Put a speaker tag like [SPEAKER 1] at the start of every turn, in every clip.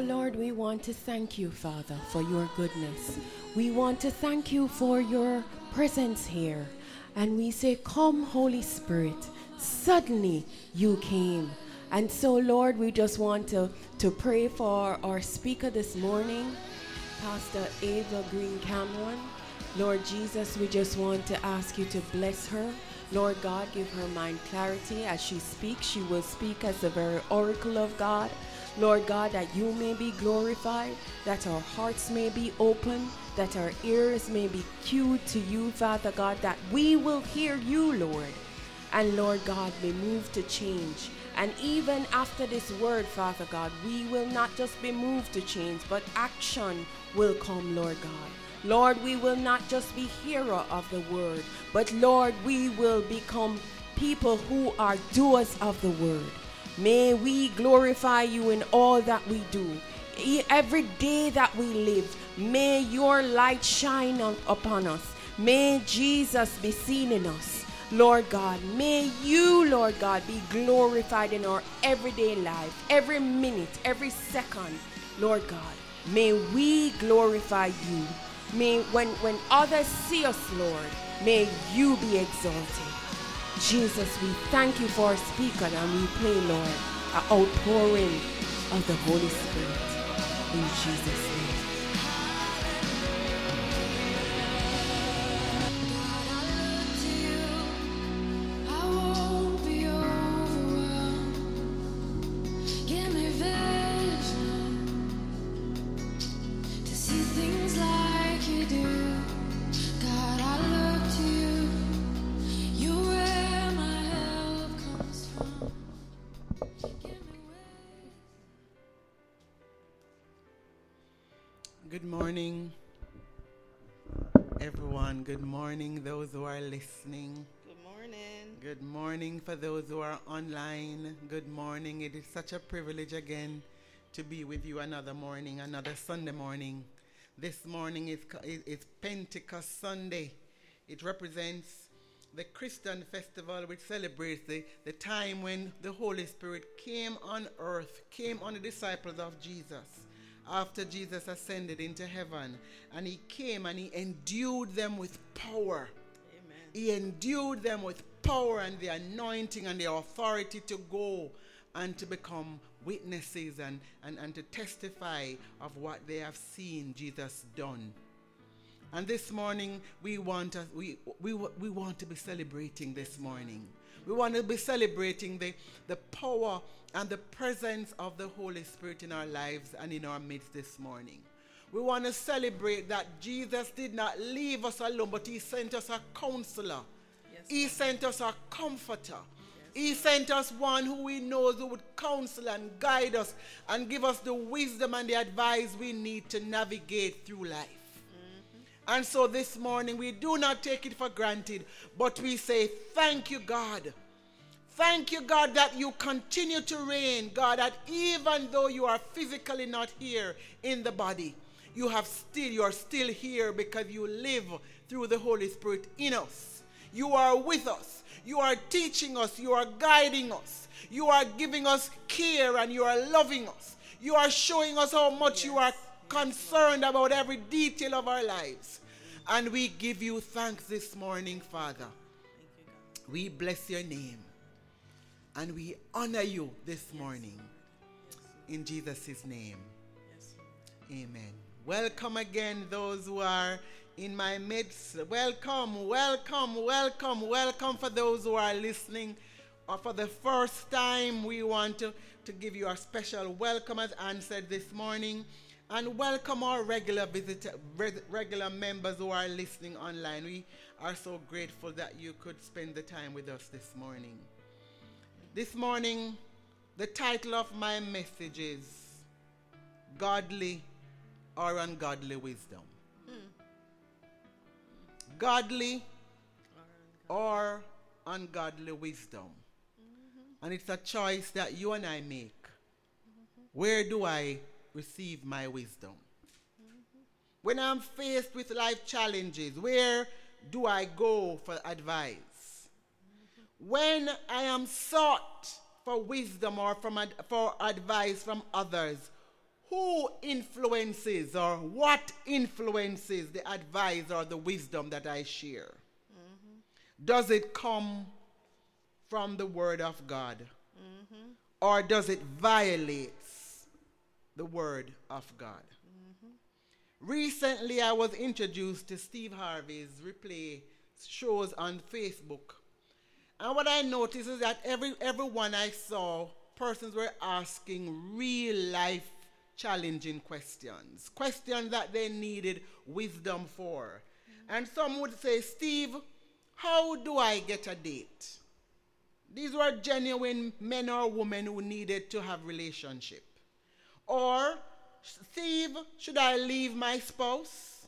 [SPEAKER 1] Lord, we want to thank you, Father, for your goodness. We want to thank you for your presence here. And we say, Come, Holy Spirit. Suddenly you came. And so, Lord, we just want to, to pray for our speaker this morning, Pastor Ava Green Cameron. Lord Jesus, we just want to ask you to bless her. Lord God, give her mind clarity as she speaks. She will speak as the very oracle of God. Lord God, that you may be glorified, that our hearts may be open, that our ears may be cued to you, Father God, that we will hear you, Lord. And Lord God, may move to change. And even after this word, Father God, we will not just be moved to change, but action will come, Lord God. Lord, we will not just be hearer of the word, but Lord, we will become people who are doers of the word. May we glorify you in all that we do. Every day that we live, may your light shine on, upon us. May Jesus be seen in us. Lord God, may you, Lord God, be glorified in our everyday life, every minute, every second. Lord God, may we glorify you. May when, when others see us, Lord, may you be exalted. Jesus, we thank you for our speaker and we pray, Lord, an outpouring of the Holy Spirit. In Jesus' name.
[SPEAKER 2] Morning, everyone. Good morning, those who are listening.
[SPEAKER 3] Good morning.
[SPEAKER 2] Good morning for those who are online. Good morning. It is such a privilege again to be with you another morning, another Sunday morning. This morning is, is Pentecost Sunday. It represents the Christian festival which celebrates the, the time when the Holy Spirit came on earth, came on the disciples of Jesus after Jesus ascended into heaven. And he came and he endued them with power.
[SPEAKER 3] Amen.
[SPEAKER 2] He endued them with power and the anointing and the authority to go and to become witnesses and, and, and to testify of what they have seen Jesus done. And this morning we want to, we, we, we want to be celebrating this morning. We want to be celebrating the, the power and the presence of the Holy Spirit in our lives and in our midst this morning. We want to celebrate that Jesus did not leave us alone, but He sent us a counselor.
[SPEAKER 3] Yes,
[SPEAKER 2] he sent us a comforter.
[SPEAKER 3] Yes,
[SPEAKER 2] he sent us one who we know who would counsel and guide us and give us the wisdom and the advice we need to navigate through life. And so this morning, we do not take it for granted, but we say, Thank you, God. Thank you, God, that you continue to reign, God, that even though you are physically not here in the body, you have still, you are still here because you live through the Holy Spirit in us. You are with us. You are teaching us. You are guiding us. You are giving us care and you are loving us. You are showing us how much you are concerned about every detail of our lives. And we give you thanks this morning, Father. We bless your name and we honor you this morning. In Jesus' name,
[SPEAKER 3] Yes,
[SPEAKER 2] amen. Welcome again, those who are in my midst. Welcome, welcome, welcome, welcome for those who are listening. Or for the first time, we want to, to give you a special welcome, as said this morning. And welcome our regular visitor, reg- regular members who are listening online. We are so grateful that you could spend the time with us this morning. This morning, the title of my message is Godly or Ungodly Wisdom. Godly or ungodly wisdom. And it's a choice that you and I make. Where do I receive my wisdom? When I'm faced with life challenges, where do I go for advice? When I am sought for wisdom or from ad- for advice from others, who influences or what influences the advice or the wisdom that I share? Does it come from the Word of God? Or does it violate the Word of God? Recently, I was introduced to Steve Harvey's replay shows on Facebook. And what I noticed is that every everyone I saw, persons were asking real life challenging questions, questions that they needed wisdom for. And some would say, Steve, how do I get a date? These were genuine men or women who needed to have relationship. Or, Steve, should I leave my spouse?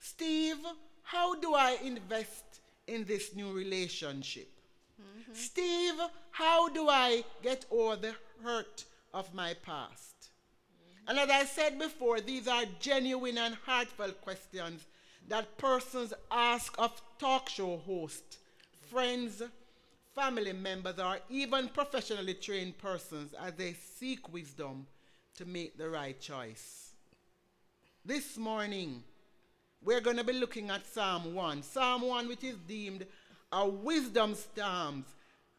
[SPEAKER 2] Steve, how do I invest in this new relationship? Mm-hmm. Steve, how do I get over the hurt of my past? Mm-hmm. And as I said before, these are genuine and heartfelt questions that persons ask of talk show hosts, friends, family members, or even professionally trained persons as they seek wisdom to make the right choice. This morning, we're going to be looking at Psalm 1. Psalm 1, which is deemed a wisdom psalm,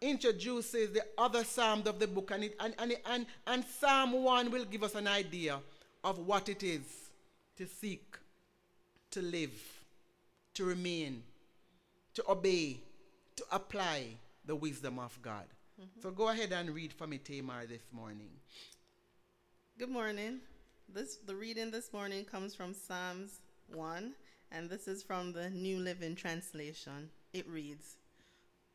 [SPEAKER 2] introduces the other psalms of the book, and, it, and, and, and, and Psalm 1 will give us an idea of what it is to seek, to live, to remain, to obey, to apply the wisdom of God. Mm-hmm. So go ahead and read for me, Tamar, this morning.
[SPEAKER 3] Good morning. This the reading this morning comes from Psalms 1 and this is from the New Living Translation. It reads,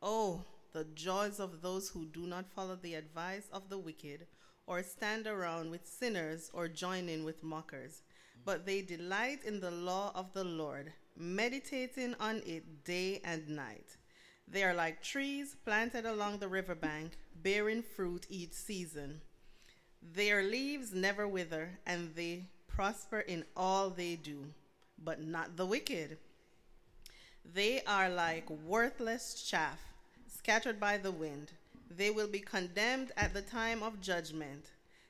[SPEAKER 3] "Oh, the joys of those who do not follow the advice of the wicked or stand around with sinners or join in with mockers, but they delight in the law of the Lord, meditating on it day and night. They are like trees planted along the riverbank, bearing fruit each season." Their leaves never wither, and they prosper in all they do, but not the wicked. They are like worthless chaff, scattered by the wind. They will be condemned at the time of judgment.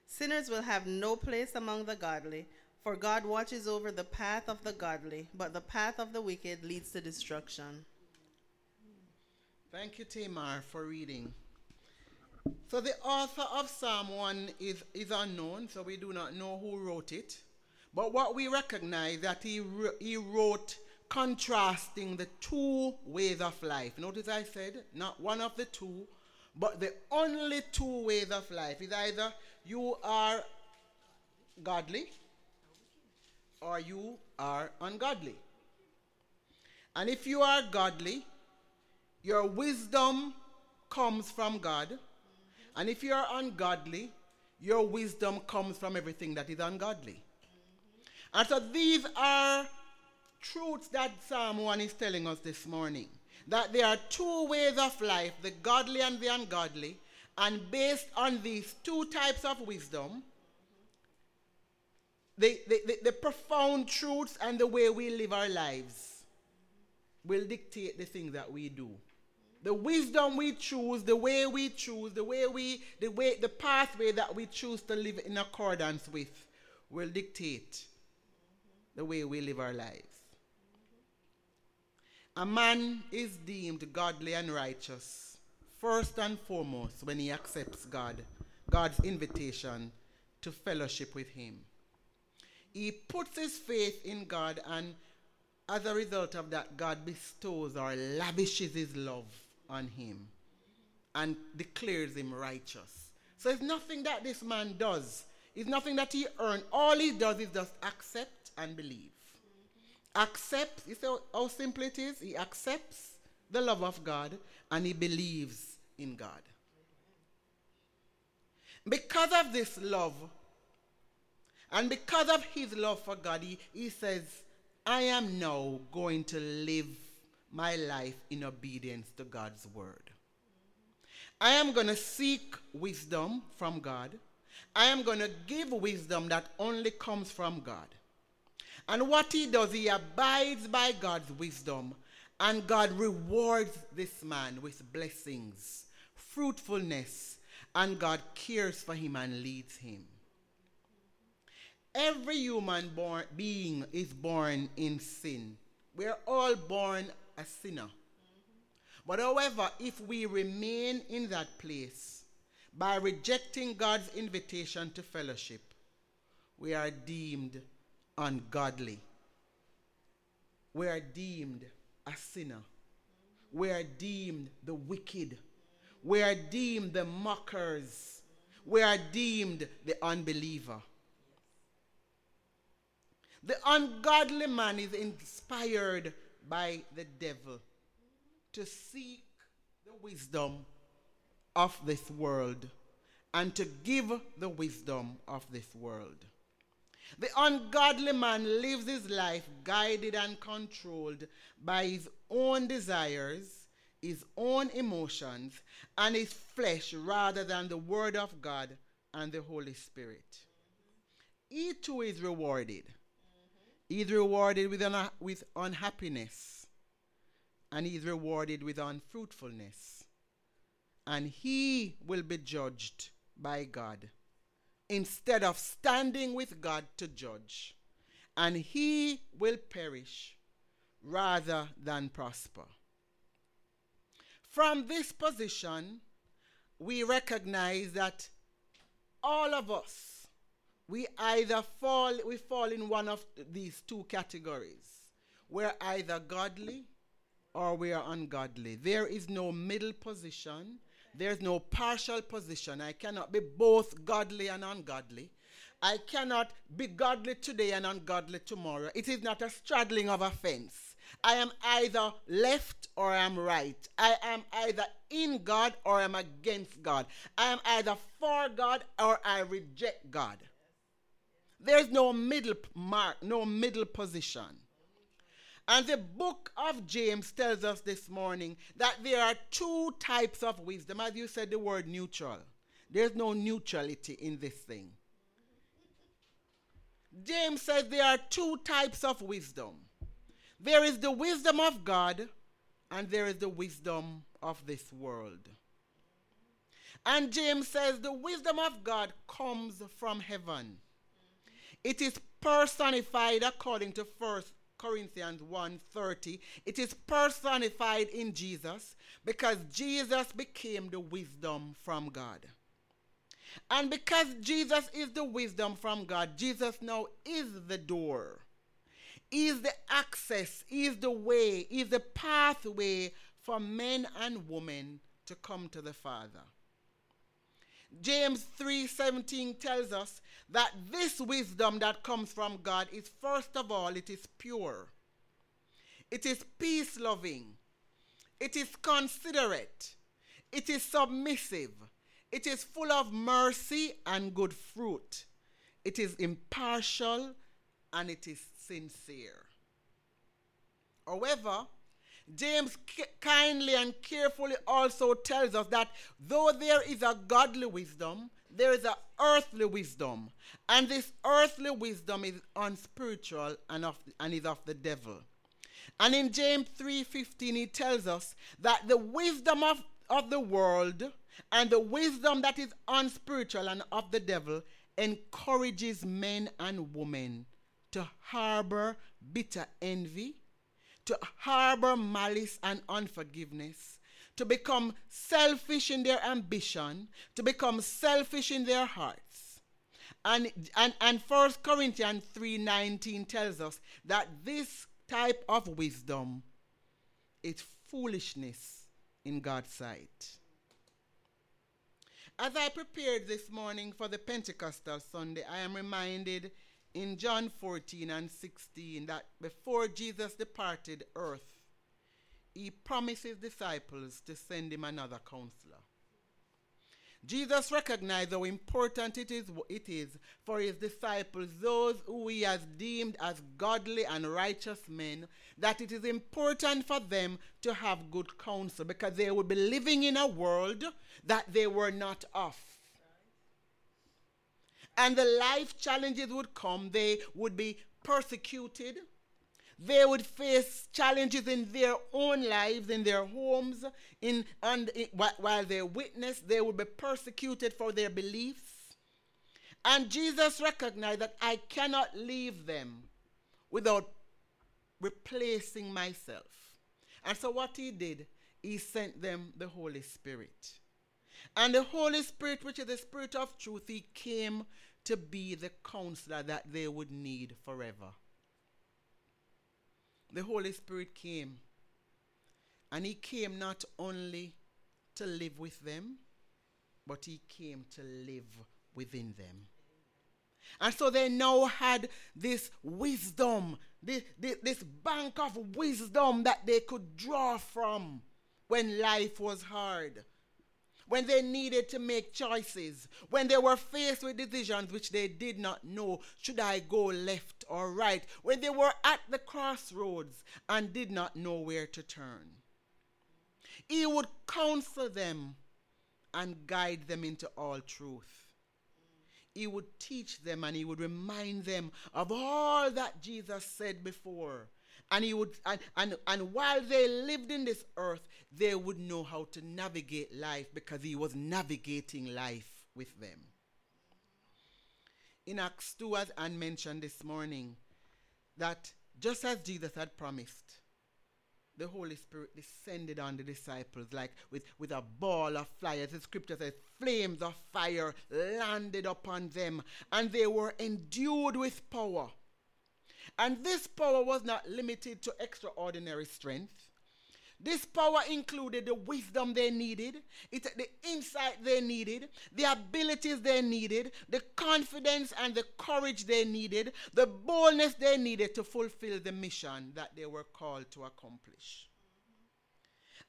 [SPEAKER 3] Sinners will have no place among the godly, for God watches over the path of the godly, but the path of the wicked leads to destruction.
[SPEAKER 2] Thank you, Tamar, for reading. So the author of Psalm 1 is, is unknown, so we do not know who wrote it. But what we recognize that he, he wrote contrasting the two ways of life. Notice I said not one of the two, but the only two ways of life is either you are godly or you are ungodly. And if you are godly, your wisdom comes from God. And if you are ungodly, your wisdom comes from everything that is ungodly. And so these are truths that Psalm 1 is telling us this morning. That there are two ways of life, the godly and the ungodly. And based on these two types of wisdom, the, the, the, the profound truths and the way we live our lives will dictate the things that we do. The wisdom we choose, the way we choose, the way we, the way, the pathway that we choose to live in accordance with will dictate the way we live our lives. A man is deemed godly and righteous first and foremost when he accepts God, God's invitation to fellowship with him. He puts his faith in God and as a result of that, God bestows or lavishes his love on him and declares him righteous. So it's nothing that this man does. It's nothing that he earned. All he does is just accept and believe. Accept, you see how, how simple it is? He accepts the love of God and he believes in God. Because of this love, and because of his love for God, he, he says, I am now going to live my life in obedience to God's word. I am going to seek wisdom from God. I am going to give wisdom that only comes from God. And what he does, he abides by God's wisdom, and God rewards this man with blessings, fruitfulness, and God cares for him and leads him. Every human born, being is born in sin. We're all born a sinner. But however, if we remain in that place by rejecting God's invitation to fellowship, we are deemed ungodly. We are deemed a sinner. We are deemed the wicked. We are deemed the mockers. We are deemed the unbeliever. The ungodly man is inspired by the devil to seek the wisdom of this world and to give the wisdom of this world. The ungodly man lives his life guided and controlled by his own desires, his own emotions, and his flesh rather than the Word of God and the Holy Spirit. He too is rewarded. He is rewarded with, unha- with unhappiness, and he is rewarded with unfruitfulness. And he will be judged by God instead of standing with God to judge. And he will perish rather than prosper. From this position, we recognize that all of us, we either fall, we fall in one of these two categories. We're either godly or we are ungodly. There is no middle position. There's no partial position. I cannot be both godly and ungodly. I cannot be godly today and ungodly tomorrow. It is not a straddling of a fence. I am either left or I am right. I am either in God or I am against God. I am either for God or I reject God. There's no middle mark, no middle position. And the book of James tells us this morning that there are two types of wisdom. As you said, the word neutral. There's no neutrality in this thing. James says there are two types of wisdom there is the wisdom of God, and there is the wisdom of this world. And James says the wisdom of God comes from heaven. It is personified according to 1 Corinthians 1:30. It is personified in Jesus because Jesus became the wisdom from God. And because Jesus is the wisdom from God, Jesus now is the door. Is the access, is the way, is the pathway for men and women to come to the Father. James 3:17 tells us that this wisdom that comes from God is first of all it is pure. It is peace loving. It is considerate. It is submissive. It is full of mercy and good fruit. It is impartial and it is sincere. However, James kindly and carefully also tells us that though there is a godly wisdom, there is an earthly wisdom, and this earthly wisdom is unspiritual and, of, and is of the devil. And in James 3:15 he tells us that the wisdom of, of the world and the wisdom that is unspiritual and of the devil encourages men and women to harbor bitter envy, to harbor malice and unforgiveness, to become selfish in their ambition, to become selfish in their hearts. And, and, and 1 Corinthians 3.19 tells us that this type of wisdom is foolishness in God's sight. As I prepared this morning for the Pentecostal Sunday, I am reminded in John 14 and 16 that before Jesus departed earth, he promised his disciples to send him another counselor. Jesus recognized how important it is, it is for his disciples, those who he has deemed as godly and righteous men, that it is important for them to have good counsel because they would be living in a world that they were not of and the life challenges would come. They would be persecuted. They would face challenges in their own lives, in their homes, in, and in, while they witness, they would be persecuted for their beliefs. And Jesus recognized that I cannot leave them without replacing myself. And so, what he did, he sent them the Holy Spirit. And the Holy Spirit, which is the Spirit of truth, he came to be the counselor that they would need forever. The Holy Spirit came. And he came not only to live with them, but he came to live within them. And so they now had this wisdom, this, this, this, bank of wisdom that they could draw from when life was hard, when they needed to make choices, when they were faced with decisions which they did not know should I go left or right, when they were at the crossroads and did not know where to turn. He would counsel them and guide them into all truth. He would teach them and he would remind them of all that Jesus said before. And he would and, and, and while they lived in this earth, they would know how to navigate life because he was navigating life with them. In Acts 2, as Anne mentioned this morning, that just as Jesus had promised, the Holy Spirit descended on the disciples like with, with a ball of fire. The scripture says, flames of fire landed upon them, and they were endued with power. And this power was not limited to extraordinary strength. This power included the wisdom they needed, it, the insight they needed, the abilities they needed, the confidence and the courage they needed, the boldness they needed to fulfill the mission that they were called to accomplish.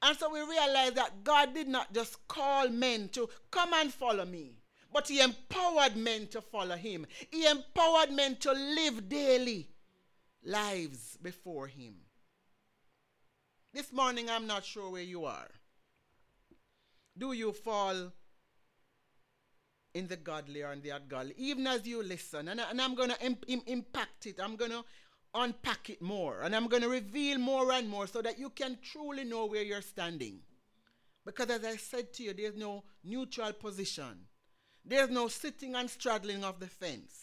[SPEAKER 2] And so we realize that God did not just call men to come and follow me, but He empowered men to follow Him. He empowered men to live daily lives before Him. This morning, I'm not sure where you are. Do you fall in the godly or in the ungodly? Even as you listen, and, and I'm going to Im- Im- impact it, I'm going to unpack it more, and I'm going to reveal more and more so that you can truly know where you're standing. Because as I said to you, there's no neutral position. There's no sitting and straddling of the fence.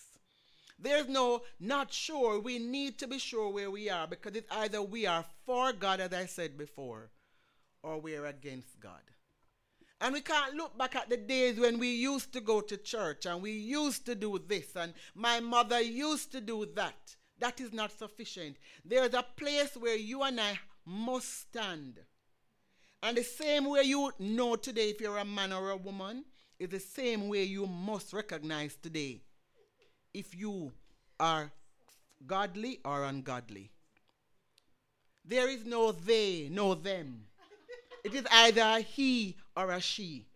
[SPEAKER 2] There's no not sure. We need to be sure where we are because it's either we are for God, as I said before, or we're against God. And we can't look back at the days when we used to go to church and we used to do this and my mother used to do that. That is not sufficient. There's a place where you and I must stand. And the same way you know today if you're a man or a woman is the same way you must recognize today if you are godly or ungodly. There is no they, no them. It is either a he or a she.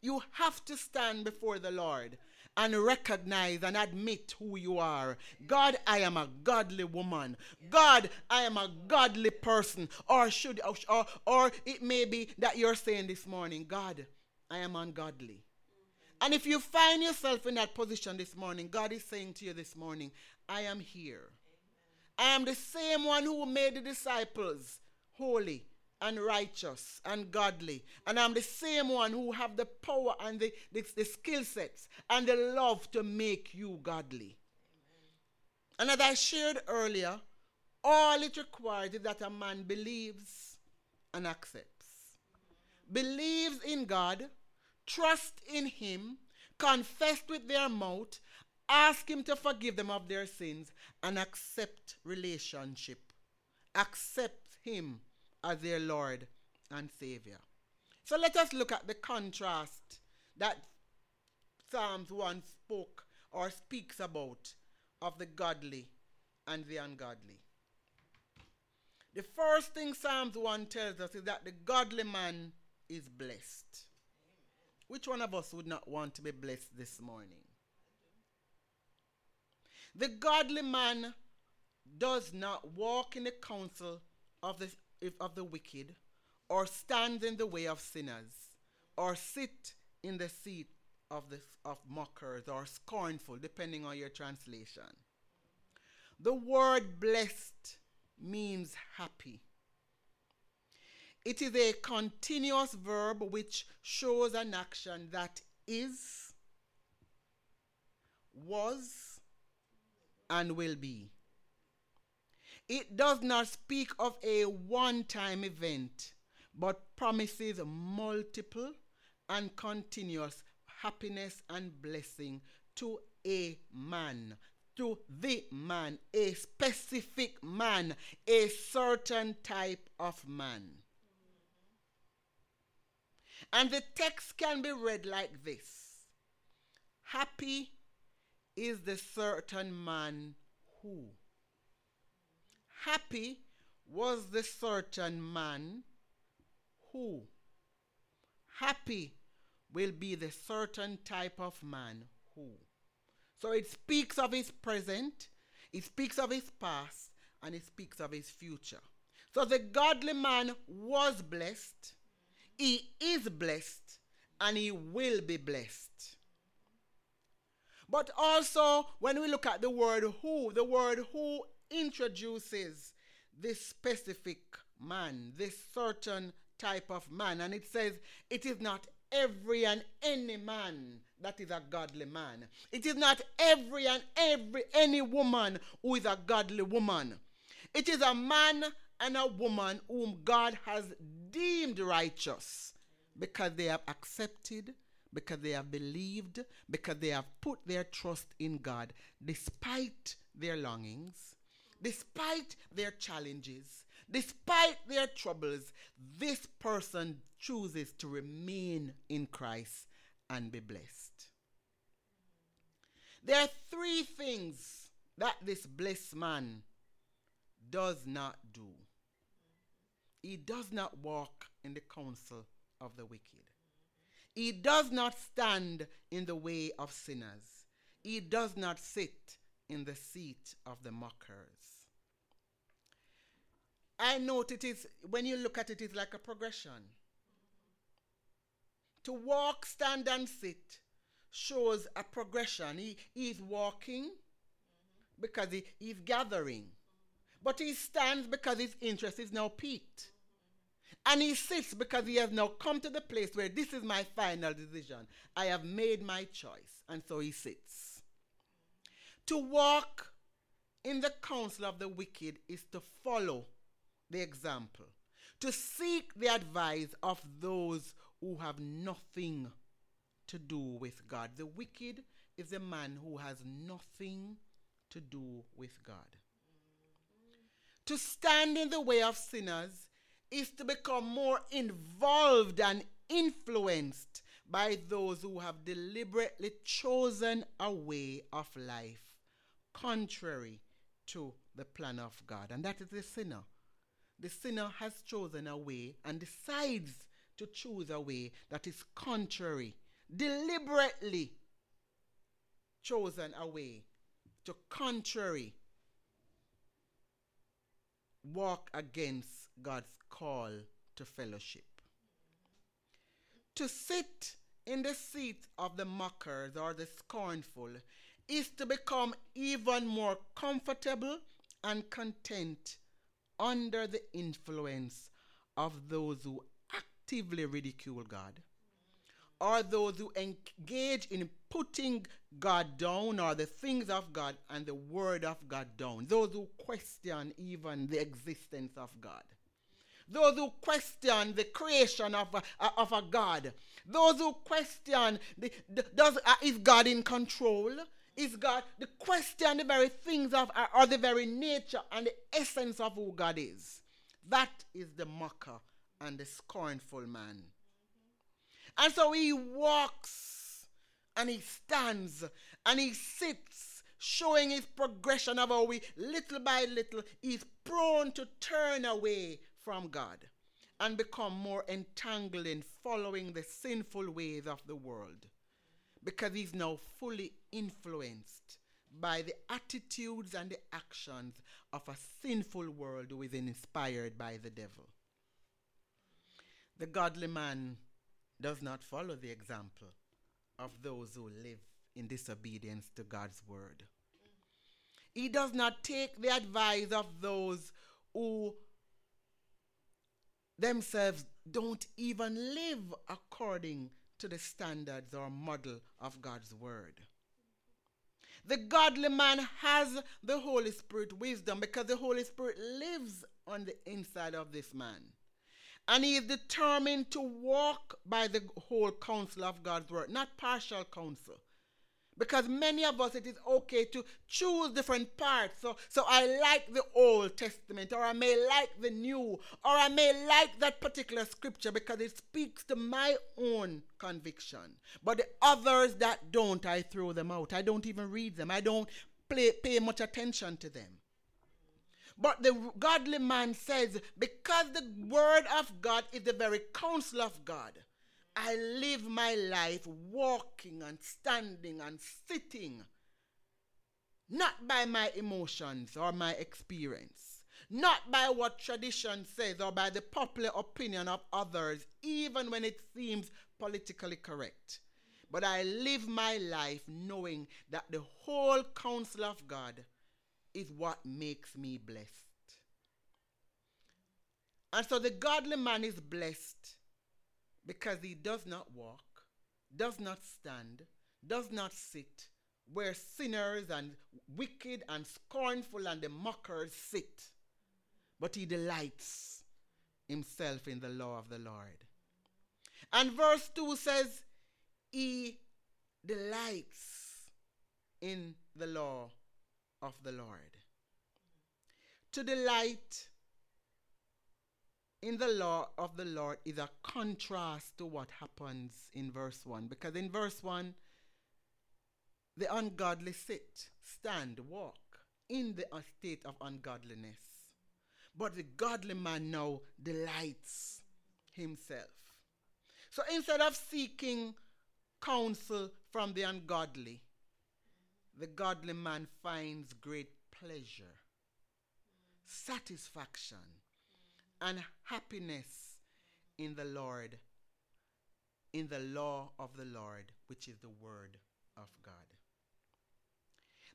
[SPEAKER 2] You have to stand before the Lord and recognize and admit who you are. God, I am a godly woman. God, I am a godly person. Or should or, or it may be that you're saying this morning, God, I am ungodly. And if you find yourself in that position this morning, God is saying to you this morning, I am here. I am the same one who made the disciples holy and righteous and godly. And I'm the same one who have the power and the, the, the skill sets and the love to make you godly. Amen. And as I shared earlier, all it requires is that a man believes and accepts. Believes in God trust in Him, confess with their mouth, ask Him to forgive them of their sins, and accept relationship. Accept Him as their Lord and Savior. So let us look at the contrast that Psalms 1 spoke or speaks about of the godly and the ungodly. The first thing Psalms 1 tells us is that the godly man is blessed. Which one of us would not want to be blessed this morning? The godly man does not walk in the counsel of the, of the wicked, or stand in the way of sinners, or sit in the seat of, the, of mockers, or scornful, depending on your translation. The word blessed means happy. It is a continuous verb which shows an action that is was, and will be. It does not speak of a one time event, but promises multiple and continuous happiness and blessing to a man, to the man, a specific man, a certain type of man. And the text can be read like this Happy is the certain man who. Happy was the certain man who. Happy will be the certain type of man who. So it speaks of his present, it speaks of his past, and it speaks of his future. So the godly man was blessed, he is blessed, and he will be blessed. But also, when we look at the word who, the word who introduces this specific man, this certain type of man. And it says, it is not every and any man that is a godly man. It is not every and every any woman who is a godly woman. It is a man and a woman whom God has deemed righteous because they have accepted, because they have believed, because they have put their trust in God despite their longings, despite their challenges, despite their troubles. This person chooses to remain in Christ and be blessed. There are three things that this blessed man does not do. He does not walk in the counsel of the wicked. He does not stand in the way of sinners. He does not sit in the seat of the mockers. I note it is, when you look at it, it's like a progression. To walk, stand, and sit shows a progression. He, he's walking because he, he's gathering. But he stands because his interest is now peaked. And he sits because he has now come to the place where this is my final decision. I have made my choice. And so he sits. To walk in the counsel of the wicked is to follow the example, to seek the advice of those who have nothing to do with God. The wicked is a man who has nothing to do with God. To stand in the way of sinners is to become more involved and influenced by those who have deliberately chosen a way of life contrary to the plan of God. And that is the sinner. The sinner has chosen a way and decides to choose a way that is contrary, deliberately chosen a way to contrary walk against God's call to fellowship. To sit in the seat of the mockers or the scornful is to become even more comfortable and content under the influence of those who actively ridicule God or those who engage in putting God down or the things of God and the word of God down. Those who question even the existence of God. Those who question the creation of a, of a God. Those who question the, the does uh, is God in control? Is God the question the very things of uh, or the very nature and the essence of who God is? That is the mocker and the scornful man. And so he walks and he stands and he sits, showing his progression of how we, little by little, he's prone to turn away from God and become more entangled in following the sinful ways of the world because he's now fully influenced by the attitudes and the actions of a sinful world who is inspired by the devil. The godly man does not follow the example of those who live in disobedience to God's word. He does not take the advice of those who themselves don't even live according to the standards or model of God's word. The godly man has the Holy Spirit wisdom because the Holy Spirit lives on the inside of this man. And he is determined to walk by the whole counsel of God's word, not partial counsel. Because many of us, it is okay to choose different parts. So, so I like the Old Testament, or I may like the New, or I may like that particular scripture because it speaks to my own conviction. But the others that don't, I throw them out. I don't even read them. I don't play, pay much attention to them. But the godly man says, because the word of God is the very counsel of God, I live my life walking and standing and sitting, not by my emotions or my experience, not by what tradition says or by the popular opinion of others, even when it seems politically correct. But I live my life knowing that the whole counsel of God is what makes me blessed. And so the godly man is blessed because he does not walk, does not stand, does not sit where sinners and wicked and scornful and the mockers sit, but he delights himself in the law of the Lord. And verse 2 says, He delights in the law of the Lord. To delight in the law of the Lord is a contrast to what happens in verse 1. Because in verse 1, the ungodly sit, stand, walk in the state of ungodliness. But the godly man now delights himself. So instead of seeking counsel from the ungodly, the godly man finds great pleasure, satisfaction, and happiness in the Lord, in the law of the Lord, which is the word of God.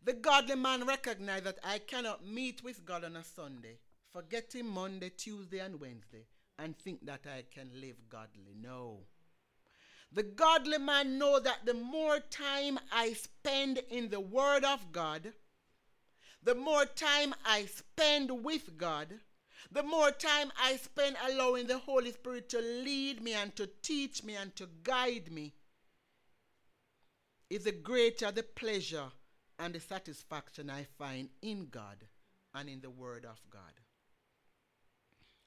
[SPEAKER 2] The godly man recognizes that I cannot meet with God on a Sunday, forgetting Monday, Tuesday, and Wednesday, and think that I can live godly. No. The godly man knows that the more time I spend in the Word of God, the more time I spend with God, the more time I spend allowing the Holy Spirit to lead me and to teach me and to guide me, is the greater the pleasure and the satisfaction I find in God and in the Word of God.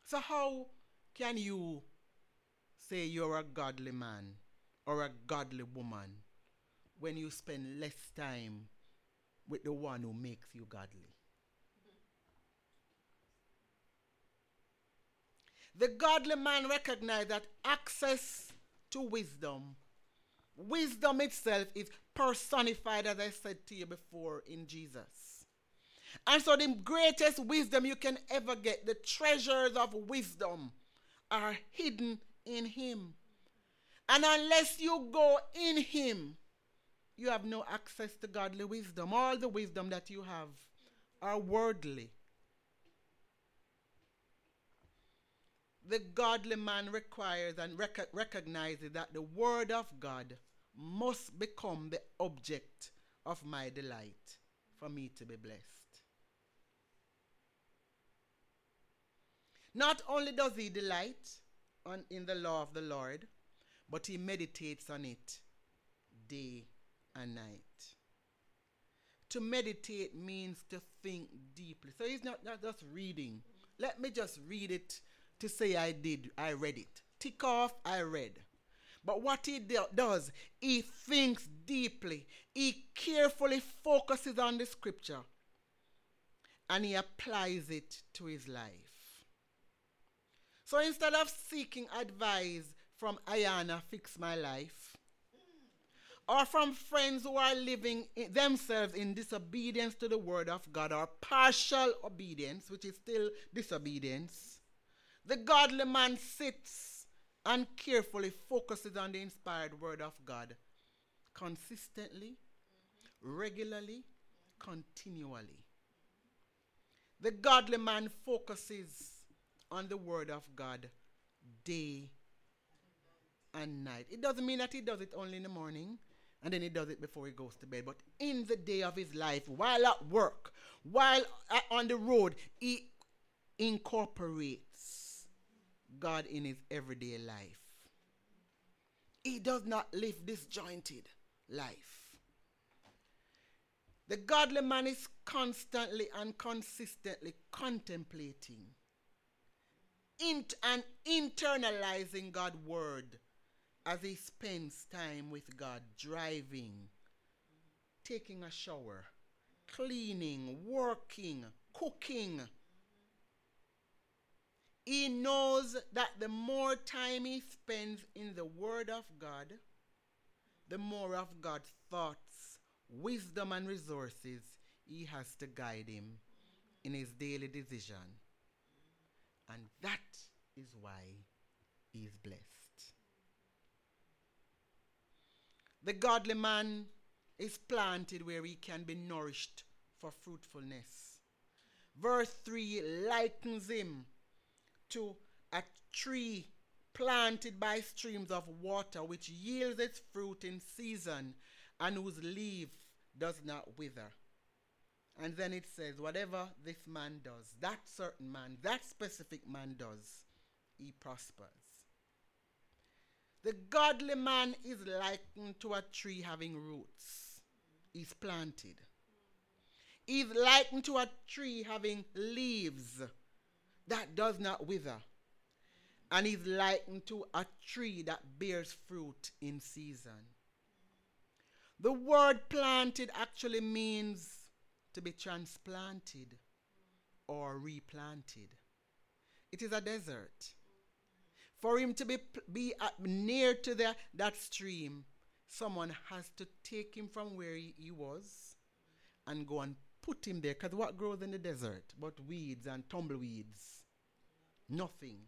[SPEAKER 2] So, how can you say you're a godly man or a godly woman when you spend less time with the one who makes you godly? The godly man recognized that access to wisdom, wisdom itself is personified, as I said to you before, in Jesus. And so, the greatest wisdom you can ever get, the treasures of wisdom, are hidden in Him. And unless you go in Him, you have no access to godly wisdom. All the wisdom that you have are worldly. the godly man requires and rec- recognizes that the word of God must become the object of my delight for me to be blessed. Not only does he delight on, in the law of the Lord, but he meditates on it day and night. To meditate means to think deeply. So he's not, not just reading. Let me just read it to say I did, I read it. Tick off, I read. But what he do- does, he thinks deeply. He carefully focuses on the scripture and he applies it to his life. So instead of seeking advice from Iyanla, Fix My Life, or from friends who are living in themselves in disobedience to the word of God, or partial obedience, which is still disobedience, the godly man sits and carefully focuses on the inspired word of God consistently, regularly, continually. The godly man focuses on the word of God day and night. It doesn't mean that he does it only in the morning, And then he does it before he goes to bed. But in the day of his life, while at work, while on the road, he incorporates God in his everyday life. He does not live disjointed life. The godly man is constantly and consistently contemplating int- and internalizing God's word as he spends time with God, driving, taking a shower, cleaning, working, cooking. He knows that the more time he spends in the Word of God, the more of God's thoughts, wisdom, and resources he has to guide him in his daily decision. And that is why he is blessed. The godly man is planted where he can be nourished for fruitfulness. Verse 3 likens him to a tree planted by streams of water, which yields its fruit in season and whose leaf does not wither. And then it says, whatever this man does, that certain man, that specific man does, he prospers. The godly man is likened to a tree having roots. He's planted. He's likened to a tree having leaves that does not wither. And he's likened to a tree that bears fruit in season. The word planted actually means to be transplanted or replanted. It is a desert. For him to be, be uh, near to the, that stream, someone has to take him from where he, he was and go and put him there. Because what grows in the desert but weeds and tumbleweeds? Nothing.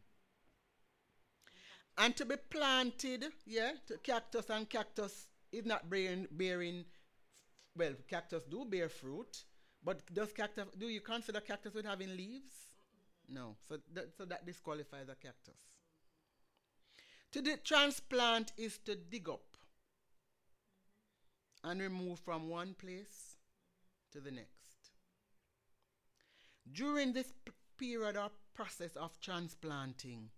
[SPEAKER 2] And to be planted, yeah, to cactus and cactus is not bearing, bearing, well, cactus do bear fruit, but does cactus, do you consider cactus with having leaves? No. So that, so that disqualifies a cactus. To the transplant is to dig up and remove from one place to the next. During this p- period or process of transplanting,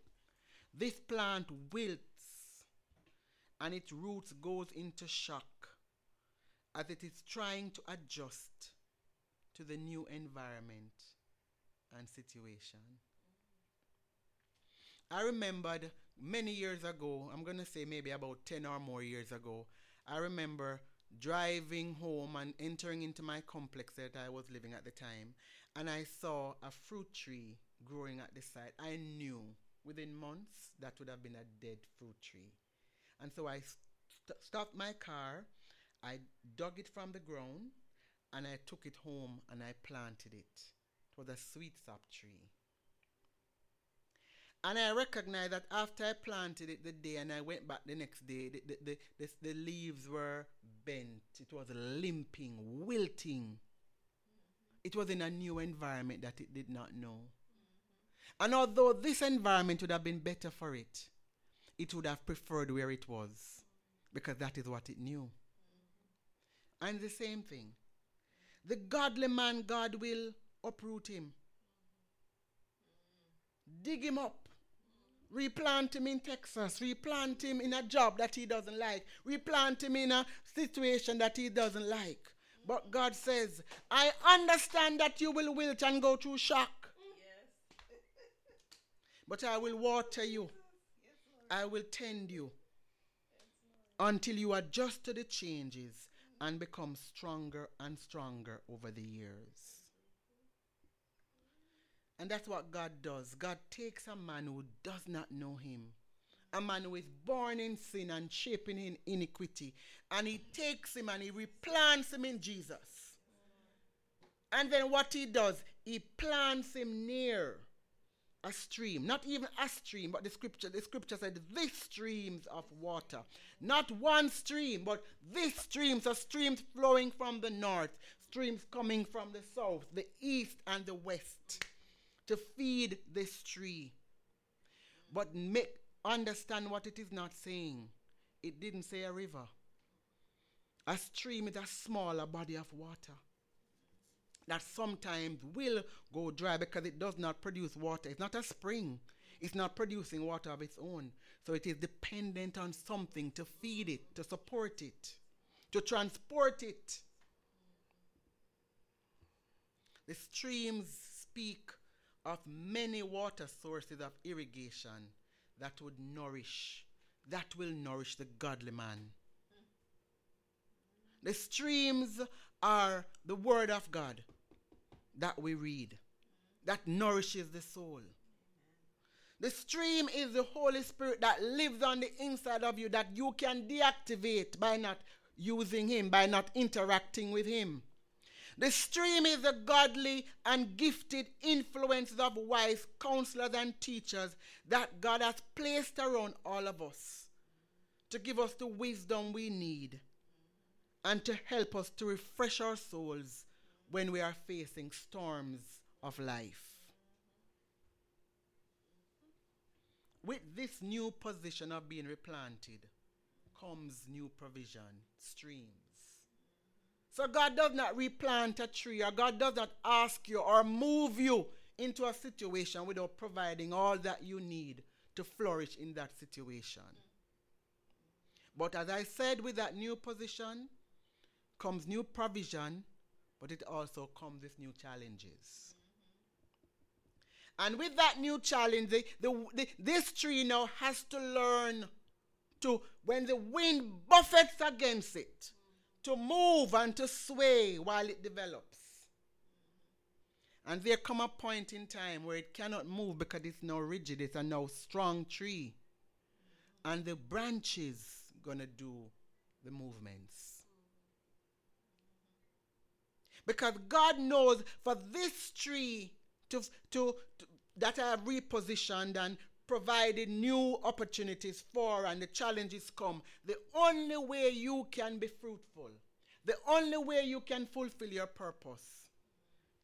[SPEAKER 2] this plant wilts and its roots goes into shock as it is trying to adjust to the new environment and situation. I remembered many years ago, I'm going to say maybe about 10 or more years ago, I remember driving home and entering into my complex that I was living at the time, and I saw a fruit tree growing at the side. I knew within months that would have been a dead fruit tree. And so I st- stopped my car, I dug it from the ground, and I took it home and I planted it. It was a sweet sap tree. And I recognized that after I planted it the day and I went back the next day, the, the, the, the, the leaves were bent. It was limping, wilting. It was in a new environment that it did not know. And although this environment would have been better for it, it would have preferred where it was because that is what it knew. And the same thing. The godly man, God will uproot him, dig him up, replant him in Texas, replant him in a job that he doesn't like, replant him in a situation that he doesn't like. But God says, I understand that you will wilt and go through shock. but I will water you. I will tend you until you adjust to the changes and become stronger and stronger over the years. And that's what God does. God takes a man who does not know him, a man who is born in sin and shaping in iniquity, and he takes him and he replants him in Jesus. And then what he does, he plants him near a stream, not even a stream, but the scripture, the scripture said these streams of water. Not one stream, but these streams are streams flowing from the north, streams coming from the south, the east, and the west to feed this tree. But make understand what it is not saying. It didn't say a river. A stream is a smaller body of water that sometimes will go dry because it does not produce water. It's not a spring. It's not producing water of its own. So it is dependent on something to feed it, to support it, to transport it. The streams speak of many water sources of irrigation that would nourish, that will nourish the godly man. The streams are the word of God that we read, that nourishes the soul. The stream is the Holy Spirit that lives on the inside of you that you can deactivate by not using Him, by not interacting with Him. The stream is the godly and gifted influences of wise counselors and teachers that God has placed around all of us to give us the wisdom we need and to help us to refresh our souls when we are facing storms of life. With this new position of being replanted comes new provision, streams. So God does not replant a tree, or God does not ask you or move you into a situation without providing all that you need to flourish in that situation. But as I said, with that new position comes new provision, but it also comes with new challenges. And with that new challenge, the, the, the, this tree now has to learn to, when the wind buffets against it, to move and to sway while it develops. And there come a point in time where it cannot move because it's now rigid, it's a now strong tree. And the branches gonna do the movements. Because God knows for this tree to, to, to that I have repositioned and provided new opportunities for and the challenges come. The only way you can be fruitful, the only way you can fulfill your purpose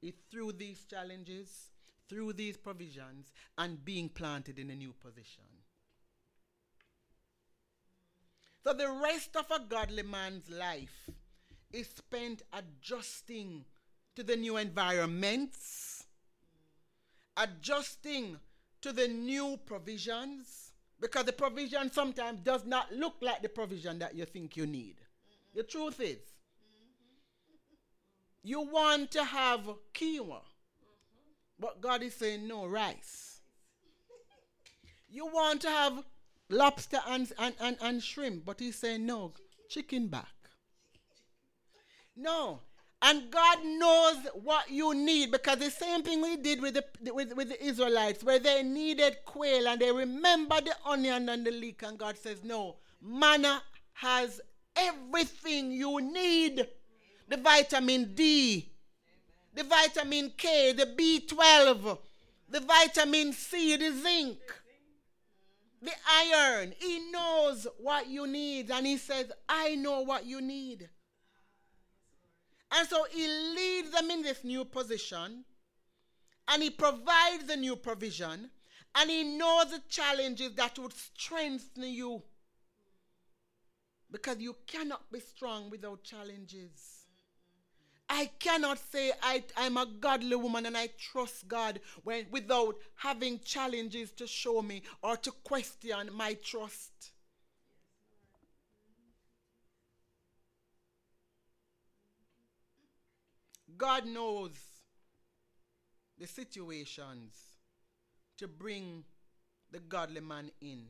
[SPEAKER 2] is through these challenges, through these provisions, and being planted in a new position. So the rest of a godly man's life is spent adjusting to the new environments, adjusting to the new provisions, because the provision sometimes does not look like the provision that you think you need. Mm-hmm. The truth is, mm-hmm. you want to have quinoa, mm-hmm. but God is saying no rice. you want to have lobster and, and, and, and shrimp, but He's saying no, chicken back. No. And God knows what you need because the same thing we did with the, with, with the Israelites, where they needed quail and they remembered the onion and the leek, and God says, No, manna has everything you need the vitamin D, the vitamin K, the B12, the vitamin C, the zinc, the iron. He knows what you need, and He says, I know what you need. And so he leads them in this new position and he provides the new provision and he knows the challenges that would strengthen you. Because you cannot be strong without challenges. I cannot say I, am a godly woman and I trust God when, without having challenges to show me or to question my trust. God knows the situations to bring the godly man in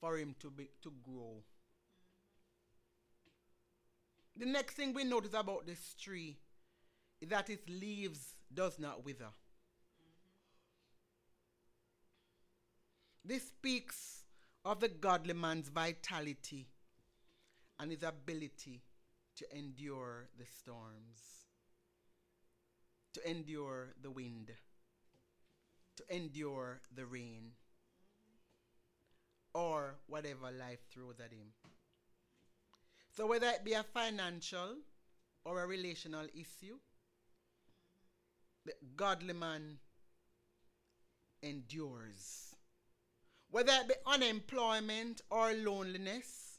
[SPEAKER 2] for him to be to grow. The next thing we notice about this tree is that its leaves does not wither. This speaks of the godly man's vitality and his ability to endure the storms to endure the wind, to endure the rain, or whatever life throws at him. So, whether it be a financial or a relational issue, the godly man endures. Whether it be unemployment or loneliness,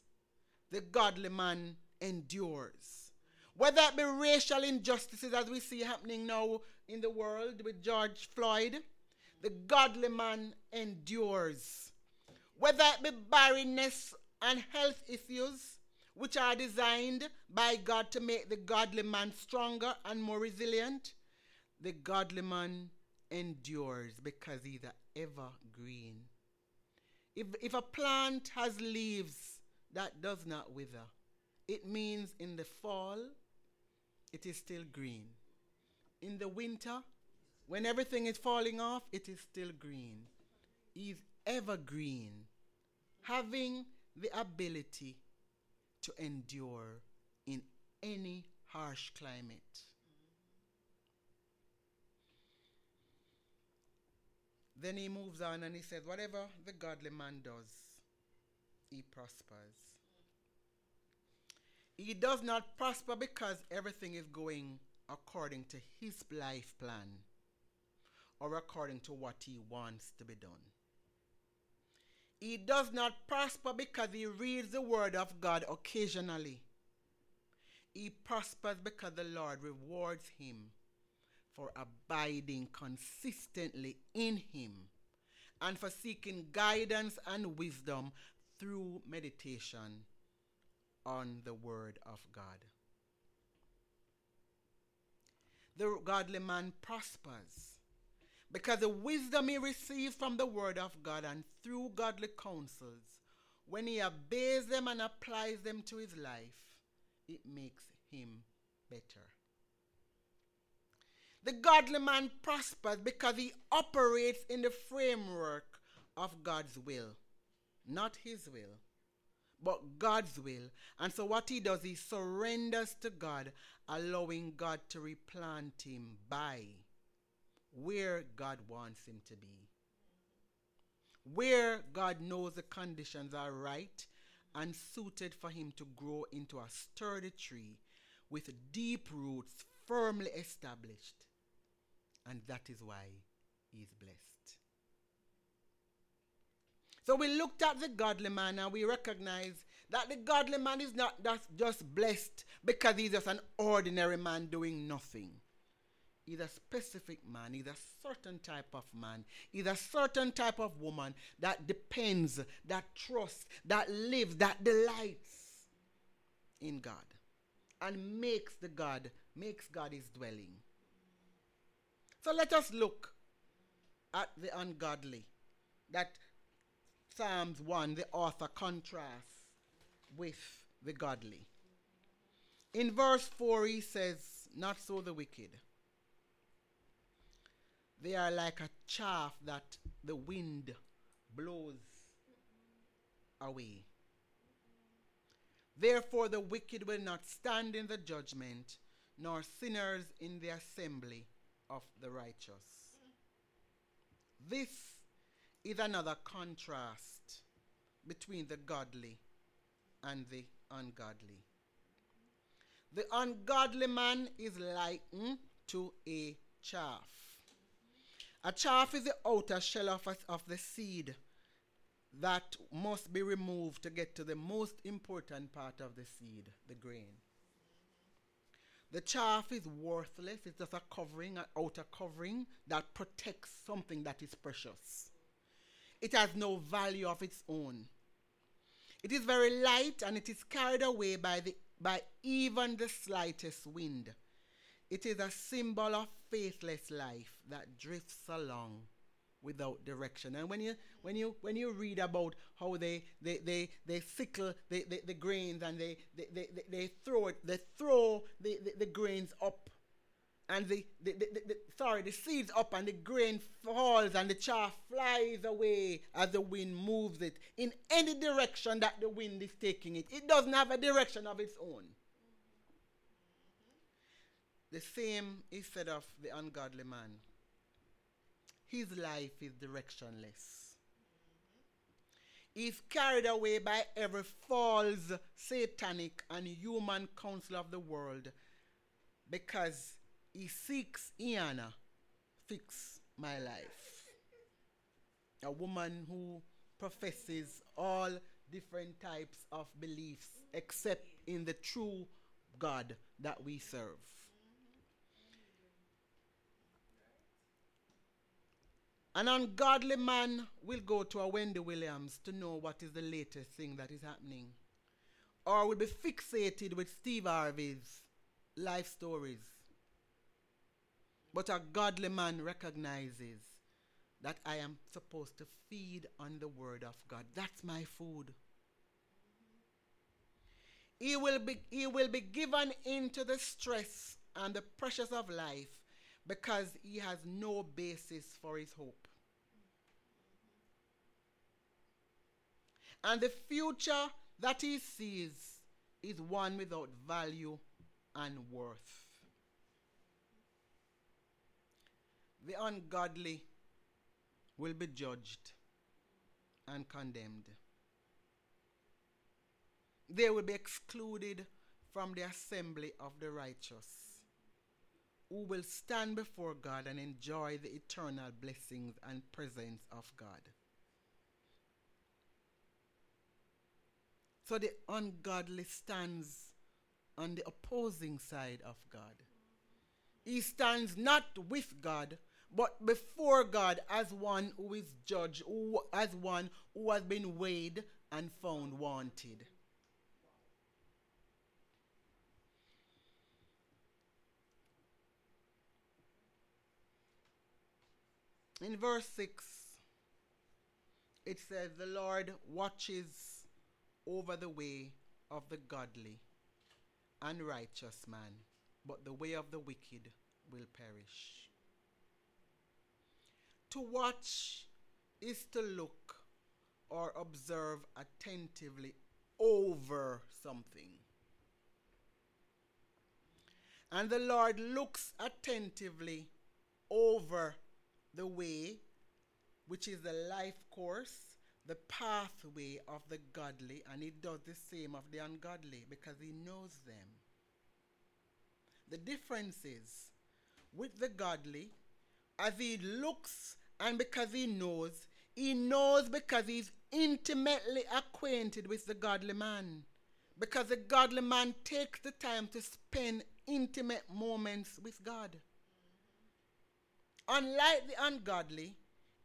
[SPEAKER 2] the godly man endures. Whether it be racial injustices as we see happening now in the world with George Floyd, the godly man endures. Whether it be barrenness and health issues, which are designed by God to make the godly man stronger and more resilient, the godly man endures because he's evergreen. If, if a plant has leaves that does not wither, it means in the fall it is still green. In the winter, when everything is falling off, it is still green. Is evergreen, having the ability to endure in any harsh climate. Then he moves on and he says, Whatever the godly man does, he prospers. He does not prosper because everything is going according to his life plan or according to what he wants to be done. He does not prosper because he reads the word of God occasionally. He prospers because the Lord rewards him for abiding consistently in him and for seeking guidance and wisdom through meditation on the word of God. The godly man prospers because the wisdom he receives from the word of God and through godly counsels, when he obeys them and applies them to his life, it makes him better. The godly man prospers because he operates in the framework of God's will, not his will, but God's will. And so, what he does, he surrenders to God, allowing God to replant him by where God wants him to be. Where God knows the conditions are right and suited for him to grow into a sturdy tree with deep roots firmly established. And that is why he is blessed. So we looked at the godly man and we recognize that the godly man is not just blessed because he's just an ordinary man doing nothing. He's a specific man, he's a certain type of man, he's a certain type of woman that depends, that trusts, that lives, that delights in God and makes the God, makes God his dwelling. So let us look at the ungodly that Psalms 1, the author contrasts with the godly. In verse 4, he says, Not so the wicked. They are like a chaff that the wind blows away. Therefore, the wicked will not stand in the judgment, nor sinners in the assembly of the righteous. This is another contrast between the godly and the ungodly. The ungodly man is likened mm, to a chaff. A chaff is the outer shell of, a, of the seed that must be removed to get to the most important part of the seed, the grain. The chaff is worthless. It's just a covering, an outer covering that protects something that is precious. It has no value of its own. It is very light and it is carried away by, the, by even the slightest wind. It is a symbol of faithless life that drifts along without direction. And when you when you when you read about how they they they, they sickle the, the, the grains and they they, they, they throw it they throw the, the, the grains up and the, the, the, the, sorry the seeds up and the grain falls and the chaff flies away as the wind moves it in any direction that the wind is taking it. It doesn't have a direction of its own. The same is said of the ungodly man. His life is directionless. He's carried away by every false satanic and human counsel of the world because he seeks Iyanla, fix my life. A woman who professes all different types of beliefs except in the true God that we serve. An ungodly man will go to a Wendy Williams to know what is the latest thing that is happening. Or will be fixated with Steve Harvey's life stories. But a godly man recognizes that I am supposed to feed on the word of God. That's my food. He will be, he will be given into the stress and the pressures of life because he has no basis for his hope. And the future that he sees is one without value and worth. The ungodly will be judged and condemned. They will be excluded from the assembly of the righteous, who will stand before God and enjoy the eternal blessings and presence of God. So the ungodly stands on the opposing side of God. He stands not with God, but before God as one who is judged, as one who has been weighed and found wanted. In verse 6, it says, The Lord watches over the way of the godly and righteous man, but the way of the wicked will perish. To watch is to look or observe attentively over something. And the Lord looks attentively over the way, which is the life course, the pathway of the godly, and He does the same of the ungodly because He knows them. The difference is with the godly, as He looks and because He knows, He knows because He's intimately acquainted with the godly man. Because the godly man takes the time to spend intimate moments with God. Unlike the ungodly,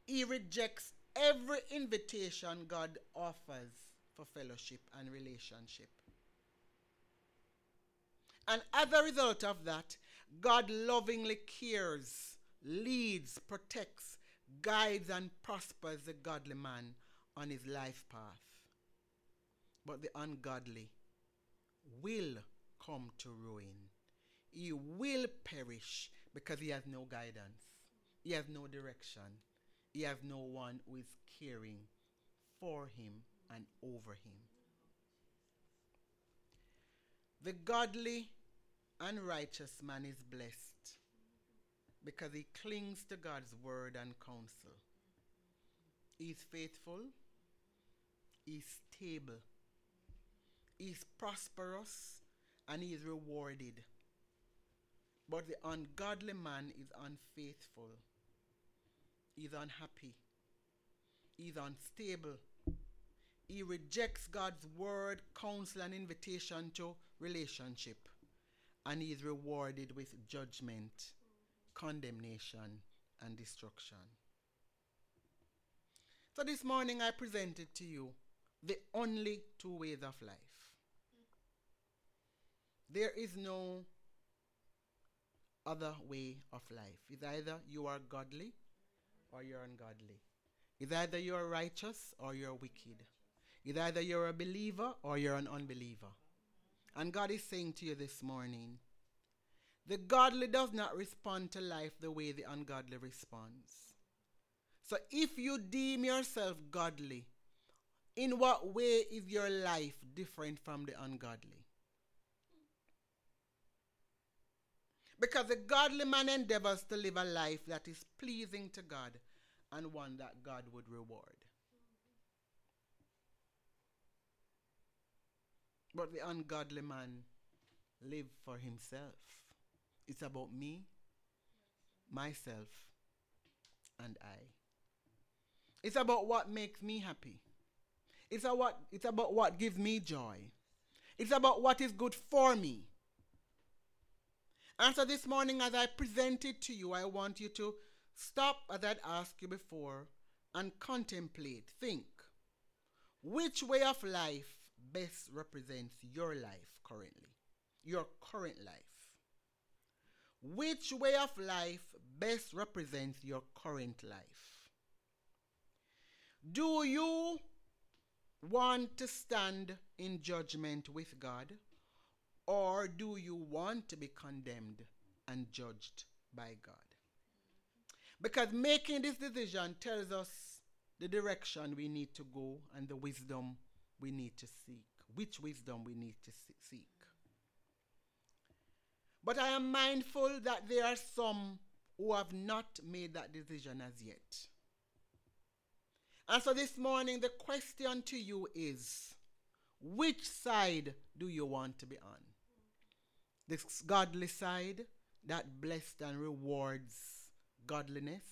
[SPEAKER 2] he rejects every invitation God offers for fellowship and relationship. And as a result of that, God lovingly cares, leads, protects, guides, and prospers the godly man on his life path. But the ungodly will come to ruin. He will perish because he has no guidance. He has no direction. He has no one who is caring for him and over him. The godly and righteous man is blessed because he clings to God's word and counsel. He is faithful, he is stable, he is prosperous, and he is rewarded. But the ungodly man is unfaithful He's unhappy. He's unstable. He rejects God's word, counsel, and invitation to relationship. And he is rewarded with judgment, condemnation, and destruction. So this morning I presented to you the only two ways of life. There is no other way of life. It's either you are godly or you're ungodly. It's either you're righteous or you're wicked. It's either you're a believer or you're an unbeliever. And God is saying to you this morning the godly does not respond to life the way the ungodly responds. So if you deem yourself godly, in what way is your life different from the ungodly? Because a godly man endeavors to live a life that is pleasing to God and one that God would reward. But the ungodly man live for himself. It's about me, myself, and I. It's about what makes me happy. It's, a what, it's about what gives me joy. It's about what is good for me. And so this morning, as I present it to you, I want you to stop, as I'd asked you before, and contemplate, think. Which way of life best represents your life currently? Your current life. Which way of life best represents your current life? Do you want to stand in judgment with God? Or do you want to be condemned and judged by God? Because making this decision tells us the direction we need to go and the wisdom we need to seek. Which wisdom we need to seek. But I am mindful that there are some who have not made that decision as yet. And so this morning, the question to you is which side do you want to be on? This godly side that blessed and rewards godliness,